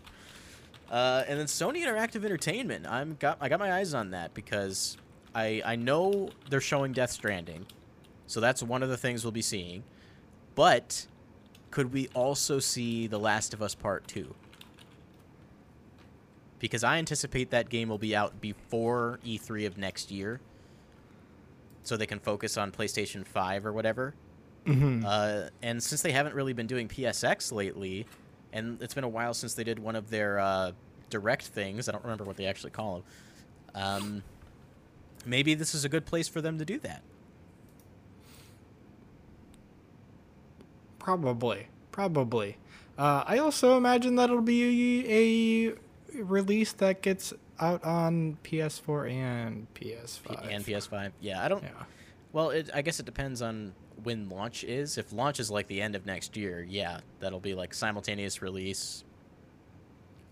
Uh, and then Sony Interactive Entertainment, I'm got I got my eyes on that because I I know they're showing Death Stranding, so that's one of the things we'll be seeing. But could we also see The Last of Us Part Two? Because I anticipate that game will be out before E3 of next year, so they can focus on PlayStation Five or whatever. Mhm. Uh, and since they haven't really been doing PSX lately, and it's been a while since they did one of their uh, direct things, I don't remember what they actually call them. Um, maybe this is a good place for them to do that. Probably, probably. Uh, I also imagine that it'll be a, a release that gets out on PS4 and PS5. And PS5. Yeah, I don't. Yeah. Well, it, I guess it depends on when launch is. If launch is like the end of next year, yeah, that'll be like simultaneous release.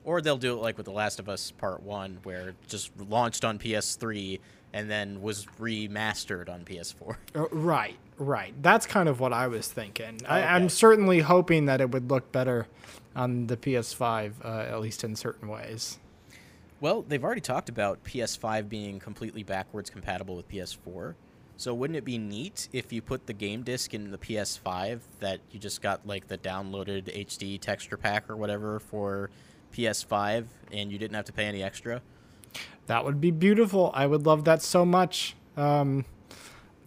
Or they'll do it like with The Last of Us Part 1, where it just launched on PS3 and then was remastered on PS4. Uh, right, right. That's kind of what I was thinking. I, I'm certainly hoping that it would look better on the PS5, uh, at least in certain ways. Well, they've already talked about PS5 being completely backwards compatible with PS4. So wouldn't it be neat if you put the game disc in the PS5 that you just got like the downloaded HD texture pack or whatever for PS5 and you didn't have to pay any extra? That would be beautiful. I would love that so much. Um,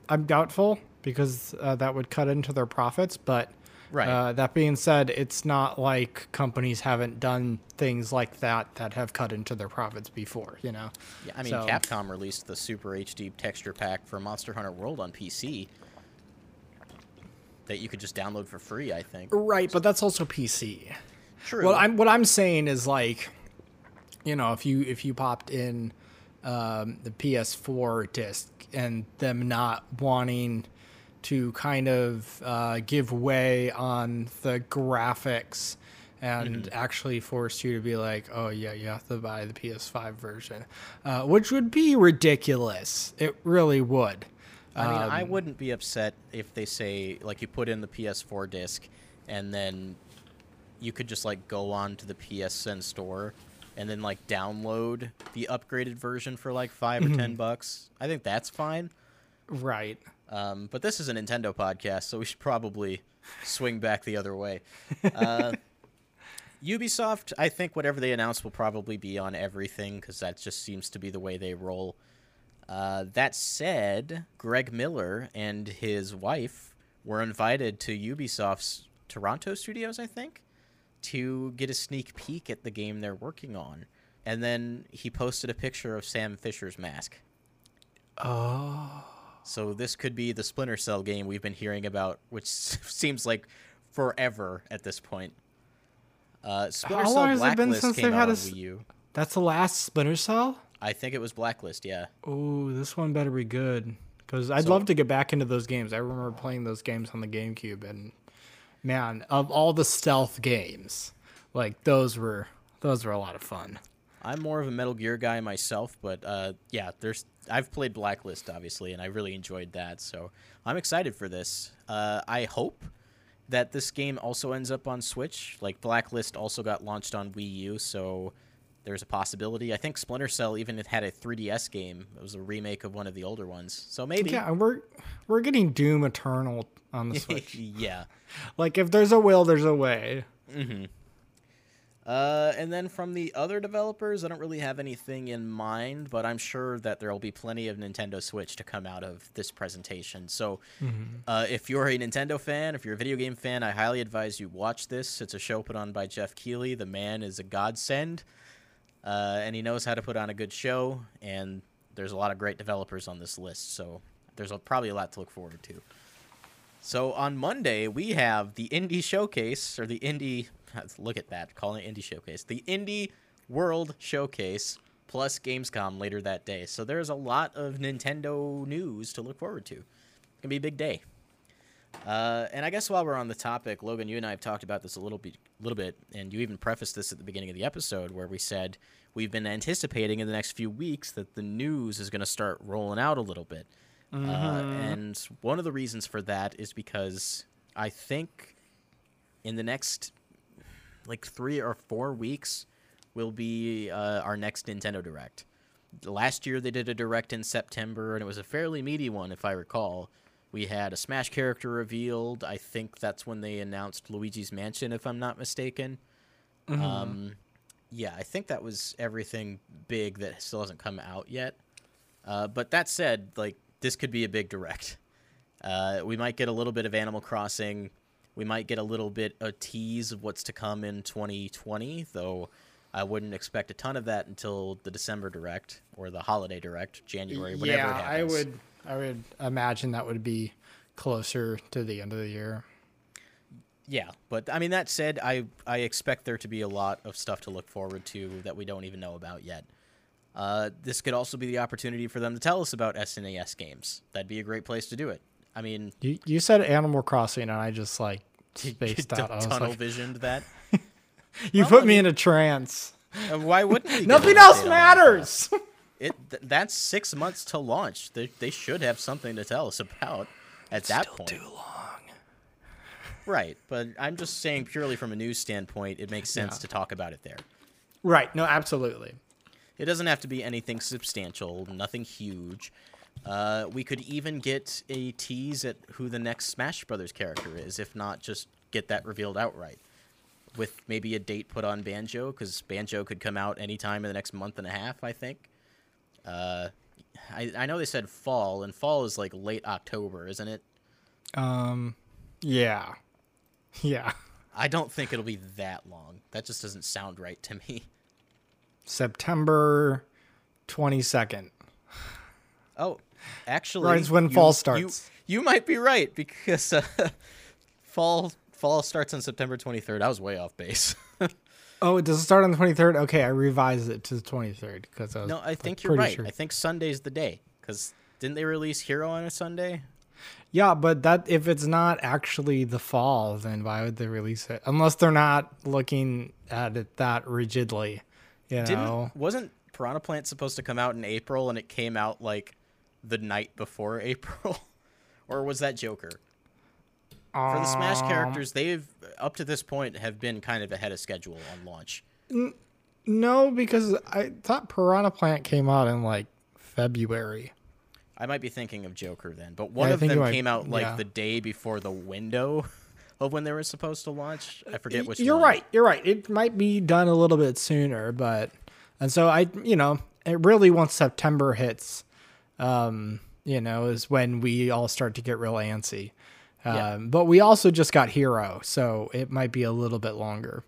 I'm doubtful because uh, that would cut into their profits, but Right. Uh, that being said, it's not like companies haven't done things like that that have cut into their profits before. You know. Yeah, I mean So- Capcom released the Super HD texture pack for Monster Hunter World on PC that you could just download for free, I think. Right, but that's also PC. True. Well, I'm what I'm saying is like, you know, if you if you popped in um, the PS4 disc and them not wanting to kind of uh, give way on the graphics and actually force you to be like, oh yeah, you have to buy the PS5 version, uh, which would be ridiculous. It really would. I mean, I Um, wouldn't be upset if they say like you put in the PS4 disc, and then you could just like go on to the PSN store and then like download the upgraded version for like 5 or 10 bucks. I think that's fine. Right. Um, but this is a Nintendo podcast, so we should probably swing back the other way. *laughs* Uh, Ubisoft, I think whatever they announce will probably be on everything because that just seems to be the way they roll. Uh, that said, Greg Miller and his wife were invited to Ubisoft's Toronto studios, I think, to get a sneak peek at the game they're working on. And then he posted a picture of Sam Fisher's mask. Oh. So this could be the Splinter Cell game we've been hearing about, which *laughs* seems like forever at this point. Uh, Splinter How Cell long has it been since they've had a Wii U. That's the last Splinter Cell? I think it was Blacklist, yeah. Oh, this one better be good. Because I'd So- love to get back into those games. I remember playing those games on the GameCube, and man, of all the stealth games, like those were those were a lot of fun. I'm more of a Metal Gear guy myself, but uh, yeah, there's I've played Blacklist obviously, and I really enjoyed that. So I'm excited for this. Uh, I hope that this game also ends up on Switch. Like Blacklist also got launched on Wii U, so there's a possibility. I think Splinter Cell even had a 3DS game. It was a remake of one of the older ones, so maybe. Yeah, we're we're getting Doom Eternal on the *laughs* Switch. yeah. like if there's a will, there's a way. Uh, and then from the other developers, I don't really have anything in mind, but I'm sure that there will be plenty of Nintendo Switch to come out of this presentation. So, uh, if you're a Nintendo fan, if you're a video game fan, I highly advise you watch this. It's a show put on by Geoff Keighley. The man is a godsend, uh, and he knows how to put on a good show. And there's a lot of great developers on this list, so there's a, probably a lot to look forward to. So on Monday we have the Indie Showcase or the Indie. *laughs* Look at that, calling it Indie Showcase. The Indie World Showcase plus Gamescom later that day. So there's a lot of Nintendo news to look forward to. It's gonna be a big day. Uh, and I guess while we're on the topic, Logan, you and I have talked about this a little bit, little bit, and you even prefaced this at the beginning of the episode where we said we've been anticipating in the next few weeks that the news is going to start rolling out a little bit. Uh, and one of the reasons for that is because I think in the next like three or four weeks will be uh, our next Nintendo Direct. Last year they did a Direct in September, and it was a fairly meaty one, if I recall. We had a Smash character revealed. I think that's when they announced Luigi's Mansion, if I'm not mistaken. Um, yeah, I think that was everything big that still hasn't come out yet. Uh, but that said, like this could be a big direct. Uh, we might get a little bit of Animal Crossing. We might get a little bit a tease of what's to come in 2020, though I wouldn't expect a ton of that until the December direct or the holiday direct, January, whatever yeah, it I would I would imagine that would be closer to the end of the year. Yeah, but I mean that said, I I expect there to be a lot of stuff to look forward to that we don't even know about yet. Uh, this could also be the opportunity for them to tell us about SNES games. That'd be a great place to do it. I mean, You you said Animal Crossing, and I just like *laughs* spaced out. I tunnel like, visioned *laughs* that. you Well, put I me in a trance. Uh, Why wouldn't we? *laughs* Nothing else update on Animal matters. It th- that's six months to launch. They they should have something to tell us about at that point. Too long. Right, but I'm just saying purely from a news standpoint, it makes sense Yeah. to talk about it there. Right. No, absolutely. It doesn't have to be anything substantial, nothing huge. Uh, we could even get a tease at who the next Smash Brothers character is, if not just get that revealed outright. With maybe a date put on Banjo, because Banjo could come out anytime in the next month and a half, I think. Uh, I, I know they said fall, and fall is like late October, isn't it? Um, yeah, *laughs* yeah. I don't think it'll be that long. That just doesn't sound right to me. *laughs* September twenty second. Oh, actually, Right, when you- fall starts. You, might be right because uh, *laughs* fall fall starts on September 23rd. I was way off base. *laughs* Oh, does it start on the twenty third? Okay, I revised it to the twenty third because I was. no, I like, think you're right. sure. I think Sunday's the day because didn't they release Hero on a Sunday? Yeah, but that if it's not actually the fall, then why would they release it? Unless they're not looking at it that rigidly, you Didn't know. wasn't Piranha Plant supposed to come out in April and it came out like the night before *laughs* April, or was that Joker? For the Smash Um, characters, they've up to this point have been kind of ahead of schedule on launch. No, because I thought Piranha Plant came out in like February. I might be thinking of Joker then, but one I of them might- came out like yeah. the day before the window *laughs* of when they were supposed to launch. I forget which. You're one. right. You're right. It might be done a little bit sooner, but and so I, you know, it really once September hits, um, you know, is when we all start to get real antsy. Um, Yeah. But we also just got Hero, so it might be a little bit longer.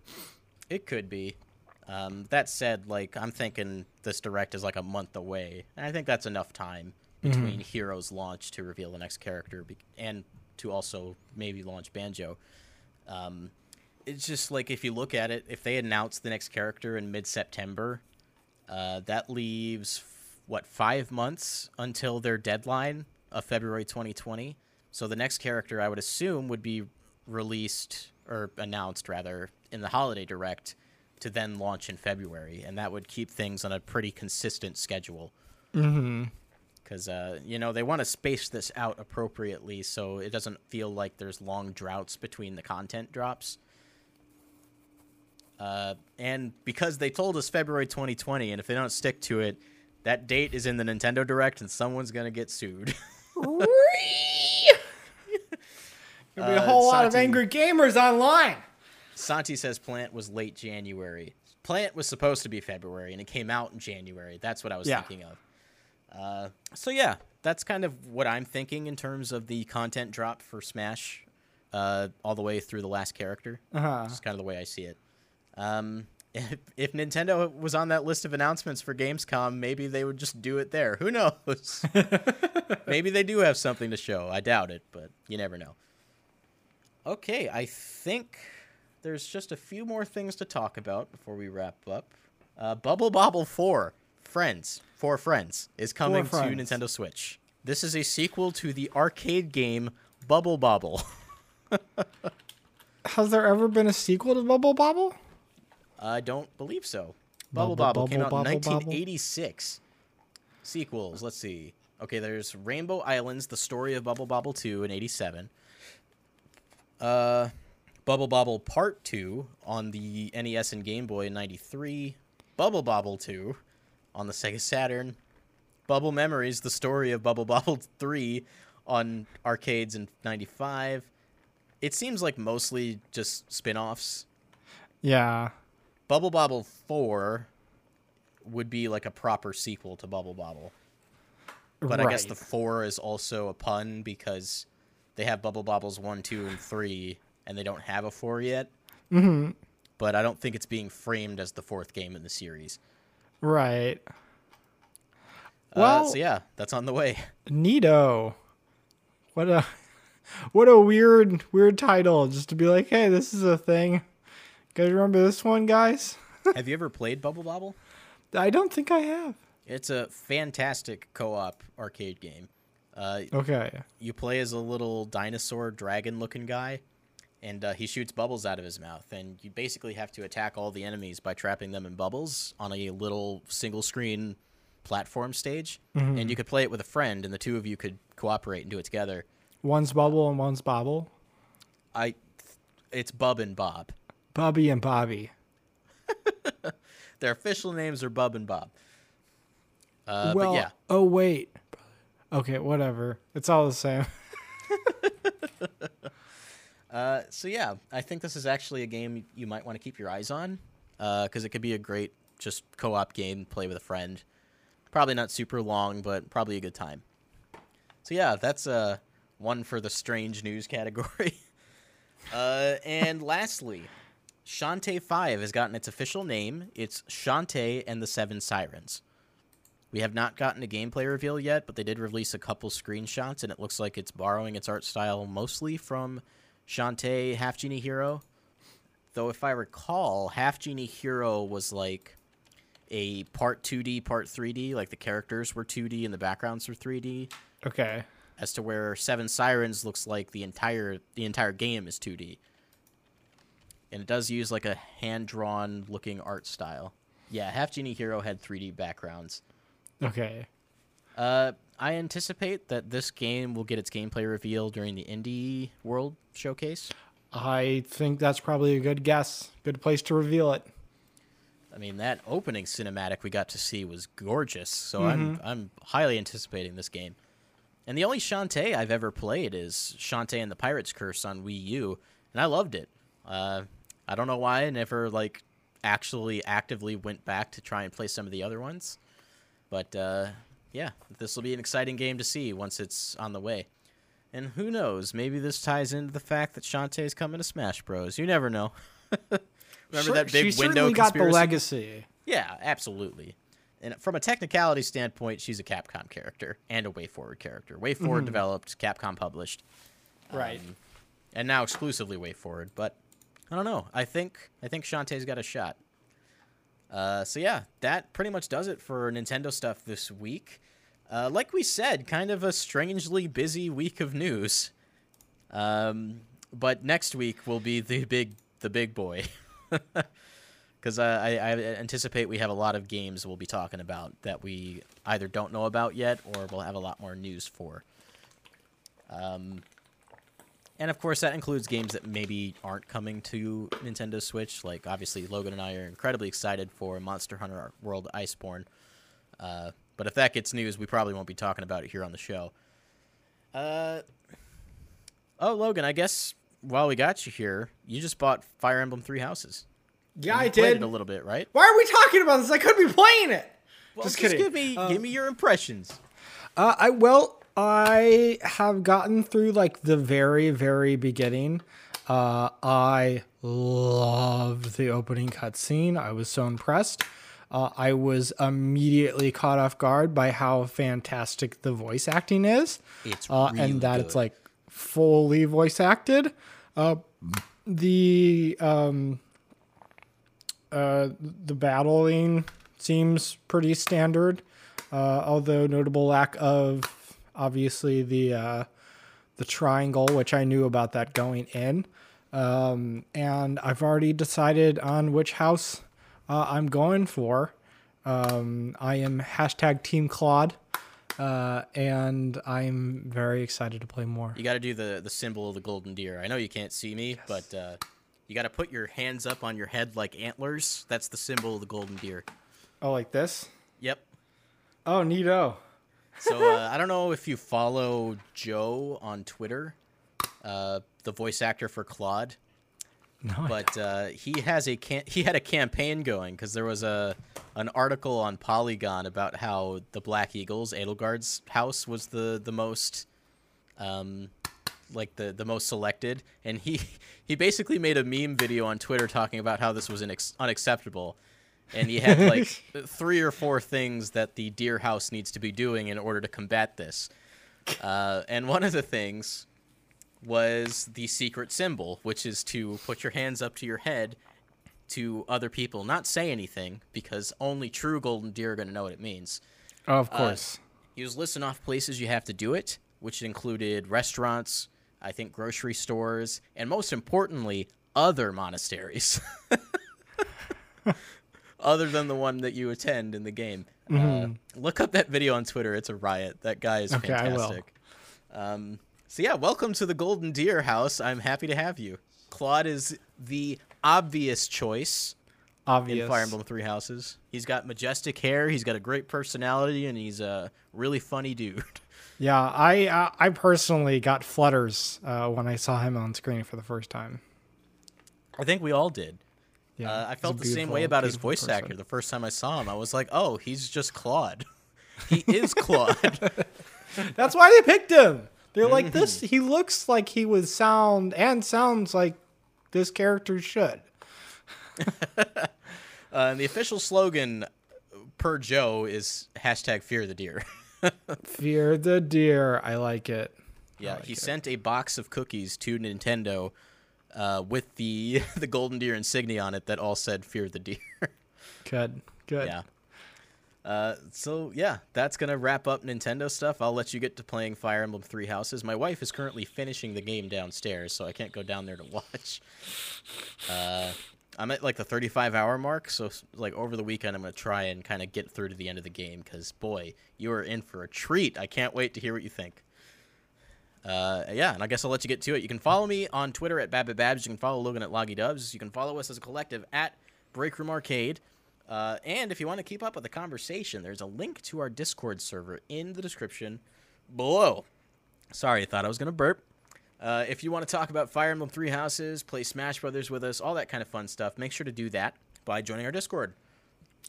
It could be. Um, that said, like I'm thinking this direct is like a month away, and I think that's enough time between Hero's launch to reveal the next character be- and to also maybe launch Banjo. Um, it's just like if you look at it, if they announce the next character in mid-September, uh, that leaves f- what five months until their deadline of February 2020. So the next character I would assume would be released or announced rather in the holiday direct to then launch in February, and that would keep things on a pretty consistent schedule. Mm-hmm. Because uh, you know they want to space this out appropriately, so it doesn't feel like there's long droughts between the content drops. Uh, and because they told us February 2020, and if they don't stick to it, that date is in the Nintendo Direct, and someone's gonna get sued. *laughs* There'll *laughs* be a Uh, whole lot of angry gamers online. Santi says Plant was late January. Plant was supposed to be February, and it came out in January. That's what I was Yeah. thinking of. Uh, so yeah, that's kind of what I'm thinking in terms of the content drop for Smash, uh, all the way through the last character. Uh-huh. That's kind of the way I see it. Um, *laughs* if, if Nintendo was on that list of announcements for Gamescom, maybe they would just do it there. Who knows? *laughs* maybe they do have something to show. I doubt it, but you never know. Okay, I think there's just a few more things to talk about before we wrap up. Uh, Bubble Bobble 4, Friends, for Friends, is coming to Friends. Nintendo Switch. This is a sequel to the arcade game Bubble Bobble. *laughs* Has there ever been a sequel to Bubble Bobble? I don't believe so. Bubble Bobble, came out in bubble, bubble. 1986. Sequels, let's see. Okay, there's Rainbow Islands, the story of Bubble Bobble 2 in 87. Uh, Bubble Bobble Part 2 on the NES and Game Boy in 93. Bubble Bobble 2 on the Sega Saturn. Bubble Memories, the story of Bubble Bobble *laughs* 3 on arcades in 95. It seems like mostly just spin offs. Yeah. Bubble Bobble 4 would be like a proper sequel to Bubble Bobble. But I guess the 4 is also a pun because they have Bubble Bobbles 1, 2, and 3, and they don't have a 4 yet. Mm-hmm. But I don't think it's being framed as the fourth game in the series. Right. uh, Well- so yeah, that's on the way. Neato. What a *laughs* what a weird weird title just to be like, hey, this is a thing. You guys remember this one, guys? *laughs* have you ever played Bubble Bobble? I don't think I have. It's a fantastic co-op arcade game. Uh, Okay. you play as a little dinosaur dragon looking guy and uh, he shoots bubbles out of his mouth and you basically have to attack all the enemies by trapping them in bubbles on a little single screen platform stage and you could play it with a friend and the two of you could cooperate and do it together One's bubble and one's bobble. i it's bub and bob Bubby and Bobby. *laughs* their official names are bub and bob uh, well, but yeah oh wait. Okay, whatever. It's all the same. *laughs* Uh, so yeah, I think this is actually a game you might want to keep your eyes on, because it could be a great just co-op game, play with a friend. Probably not super long, but probably a good time. So yeah, that's uh, one for the strange news category. *laughs* uh, and lastly, Shantae Five has gotten its official name. It's Shantae and the Seven Sirens. We have not gotten a gameplay reveal yet, but they did release a couple screenshots, and it looks like it's borrowing its art style mostly from Shantae Half Genie Hero. Though, if I recall, Half Genie Hero was like a part 2D, part 3D. Like the characters were 2D and the backgrounds were 3D. Okay. As to where Seven Sirens looks like the entire the entire game is 2D. And it does use like a hand drawn looking art style. Yeah, Half Genie Hero had 3D backgrounds. Okay. Uh, I anticipate that this game will get its gameplay reveal during the Indie World Showcase. I think that's probably a good guess. Good place to reveal it. I mean, that opening cinematic we got to see was gorgeous. So I'm I'm highly anticipating this game. And the only Shantae I've ever played is Shantae and the Pirate's Curse on Wii U, and I loved it. Uh, I don't know why I never like actually actively went back to try and play some of the other ones, but uh, yeah, this will be an exciting game to see once it's on the way. And who knows? Maybe this ties into the fact that Shantae's coming to Smash Bros. You never know. *laughs* Remember Sure, that big she window certainly got the legacy. Yeah, absolutely. And from a technicality standpoint, she's a Capcom character and a WayForward character. WayForward developed, Capcom published, Right. um, and now exclusively WayForward. But I don't know. I think I think Shantae's got a shot. Uh, so yeah, that pretty much does it for Nintendo stuff this week. Uh, like we said, kind of a strangely busy week of news. Um, but next week will be the big the big boy. *laughs* Because uh, I, I anticipate we have a lot of games we'll be talking about that we either don't know about yet or we'll have a lot more news for. Um, and of course, that includes games that maybe aren't coming to Nintendo Switch. Like, obviously, Logan and I are incredibly excited for Monster Hunter World Iceborne. Uh, but if that gets news, we probably won't be talking about it here on the show. Uh, oh, Logan, I guess while we got you here, you just bought Fire Emblem Three Houses. Yeah, You I did. it a little bit, right? Why are we talking about this? I could be playing it. Well, Just kidding. Give me, give me your impressions. Uh, I well, I have gotten through like the very, very beginning. Uh, I loved the opening cutscene. I was so impressed. Uh, I was immediately caught off guard by how fantastic the voice acting is, It's uh, really and that good. it's like fully voice acted. Uh, the um, uh, the battling seems pretty standard, uh, although notable lack of obviously the uh, the triangle, which I knew about that going in. Um, and I've already decided on which house uh, I'm going for. Um, I am hashtag Team Claude, uh, and I'm very excited to play more. You got to do the the symbol of the golden deer. I know you can't see me, but uh, you got to put your hands up on your head like antlers. That's the symbol of the golden deer. Oh, like this? Yep. Oh, neato. So uh, I don't know if you follow Joe on Twitter, uh, the voice actor for Claude, No, but uh, he has a can- he had a campaign going because there was a an article on Polygon about how the Black Eagles Edelgard's house was the the most um like the the most selected. And he *laughs* he basically made a meme video on Twitter talking about how this was inex- unacceptable and he had like *laughs* three or four things that the deer house needs to be doing in order to combat this uh, and one of the things was the secret symbol which is to put your hands up to your head to other people not say anything because only true golden deer are going to know what it means Oh, of course. he was listing off places you have to do it, which included restaurants, I think grocery stores, and most importantly, other monasteries. *laughs* Other than the one that you attend in the game. Uh, look up that video on Twitter. It's a riot. That guy is Okay, I will. fantastic. Um, so, yeah, welcome to the Golden Deer House. I'm happy to have you. Claude is the obvious choice Obvious. in Fire Emblem Three Houses. He's got majestic hair. He's got a great personality, and he's a really funny dude. *laughs* Yeah, I uh, I personally got flutters uh, when I saw him on screen for the first time. I think we all did. Yeah, uh, I felt the same way about his voice person. actor the first time I saw him. I was like, oh, he's just Claude. he is Claude. *laughs* That's why they picked him. They're like Mm-hmm. this. He looks like he would sound and sounds like this character should. *laughs* uh, and the official slogan per Joe is hashtag fear the deer. *laughs* Fear the deer. I like it. yeah, like he it. sent a box of cookies to Nintendo uh, with the *laughs* the golden deer insignia on it that all said fear the deer. Good. Good. Yeah. Uh, so yeah, that's gonna wrap up Nintendo stuff. I'll let you get to playing Fire Emblem Three Houses. My wife is currently finishing the game downstairs, so I can't go down there to *laughs* watch. Uh, I'm at like the 35 hour mark, so like over the weekend, I'm gonna try and kind of get through to the end of the game because boy, you are in for a treat. I can't wait to hear what you think. Uh, yeah, and I guess I'll let you get to it. You can follow me on Twitter at BabbittBabs. You can follow Logan at Loggy Dubs. You can follow us as a collective at Break Room Arcade. Uh, and if you want to keep up with the conversation, there's a link to our Discord server in the description below. Sorry, I thought I was going to burp. Uh, if you want to talk about Fire Emblem Three Houses, play Smash Brothers with us, all that kind of fun stuff, make sure to do that by joining our Discord.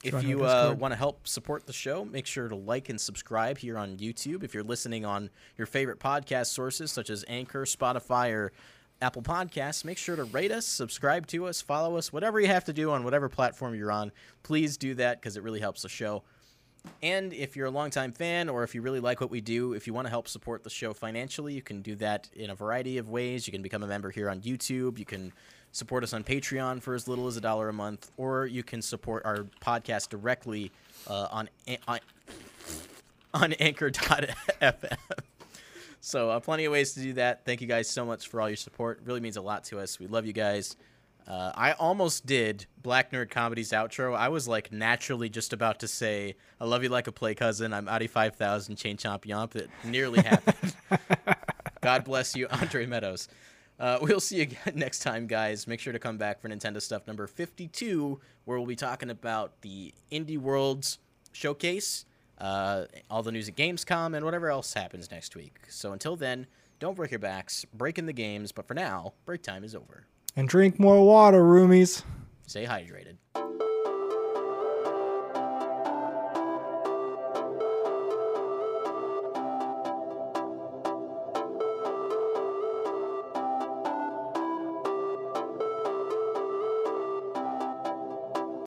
If you uh, want to help support the show, make sure to like and subscribe here on YouTube. If you're listening on your favorite podcast sources such as Anchor, Spotify, or Apple Podcasts, make sure to rate us, subscribe to us, follow us, whatever you have to do on whatever platform you're on. Please do that because it really helps the show. And if you're a longtime fan or if you really like what we do, if you want to help support the show financially, you can do that in a variety of ways. You can become a member here on YouTube. You can support us on Patreon for as little as a dollar a month, or you can support our podcast directly uh, on, on on Anchor.fm. So uh, plenty of ways to do that. Thank you guys so much for all your support. It really means a lot to us. We love you guys. Uh, I almost did Black Nerd Comedy's outro. I was like naturally just about to say, "I love you like a play cousin." I'm Audi five thousand chain chomp yomp. It nearly happened. *laughs* God bless you, Andre Meadows. Uh, *laughs* we'll see you again *laughs* next time, guys. Make sure to come back for Nintendo Stuff number 52, where we'll be talking about the Indie Worlds showcase, uh, all the news at Gamescom, and whatever else happens next week. So until then, don't break your backs, break in the games, but for now, break time is over. And drink more water, roomies. Stay hydrated.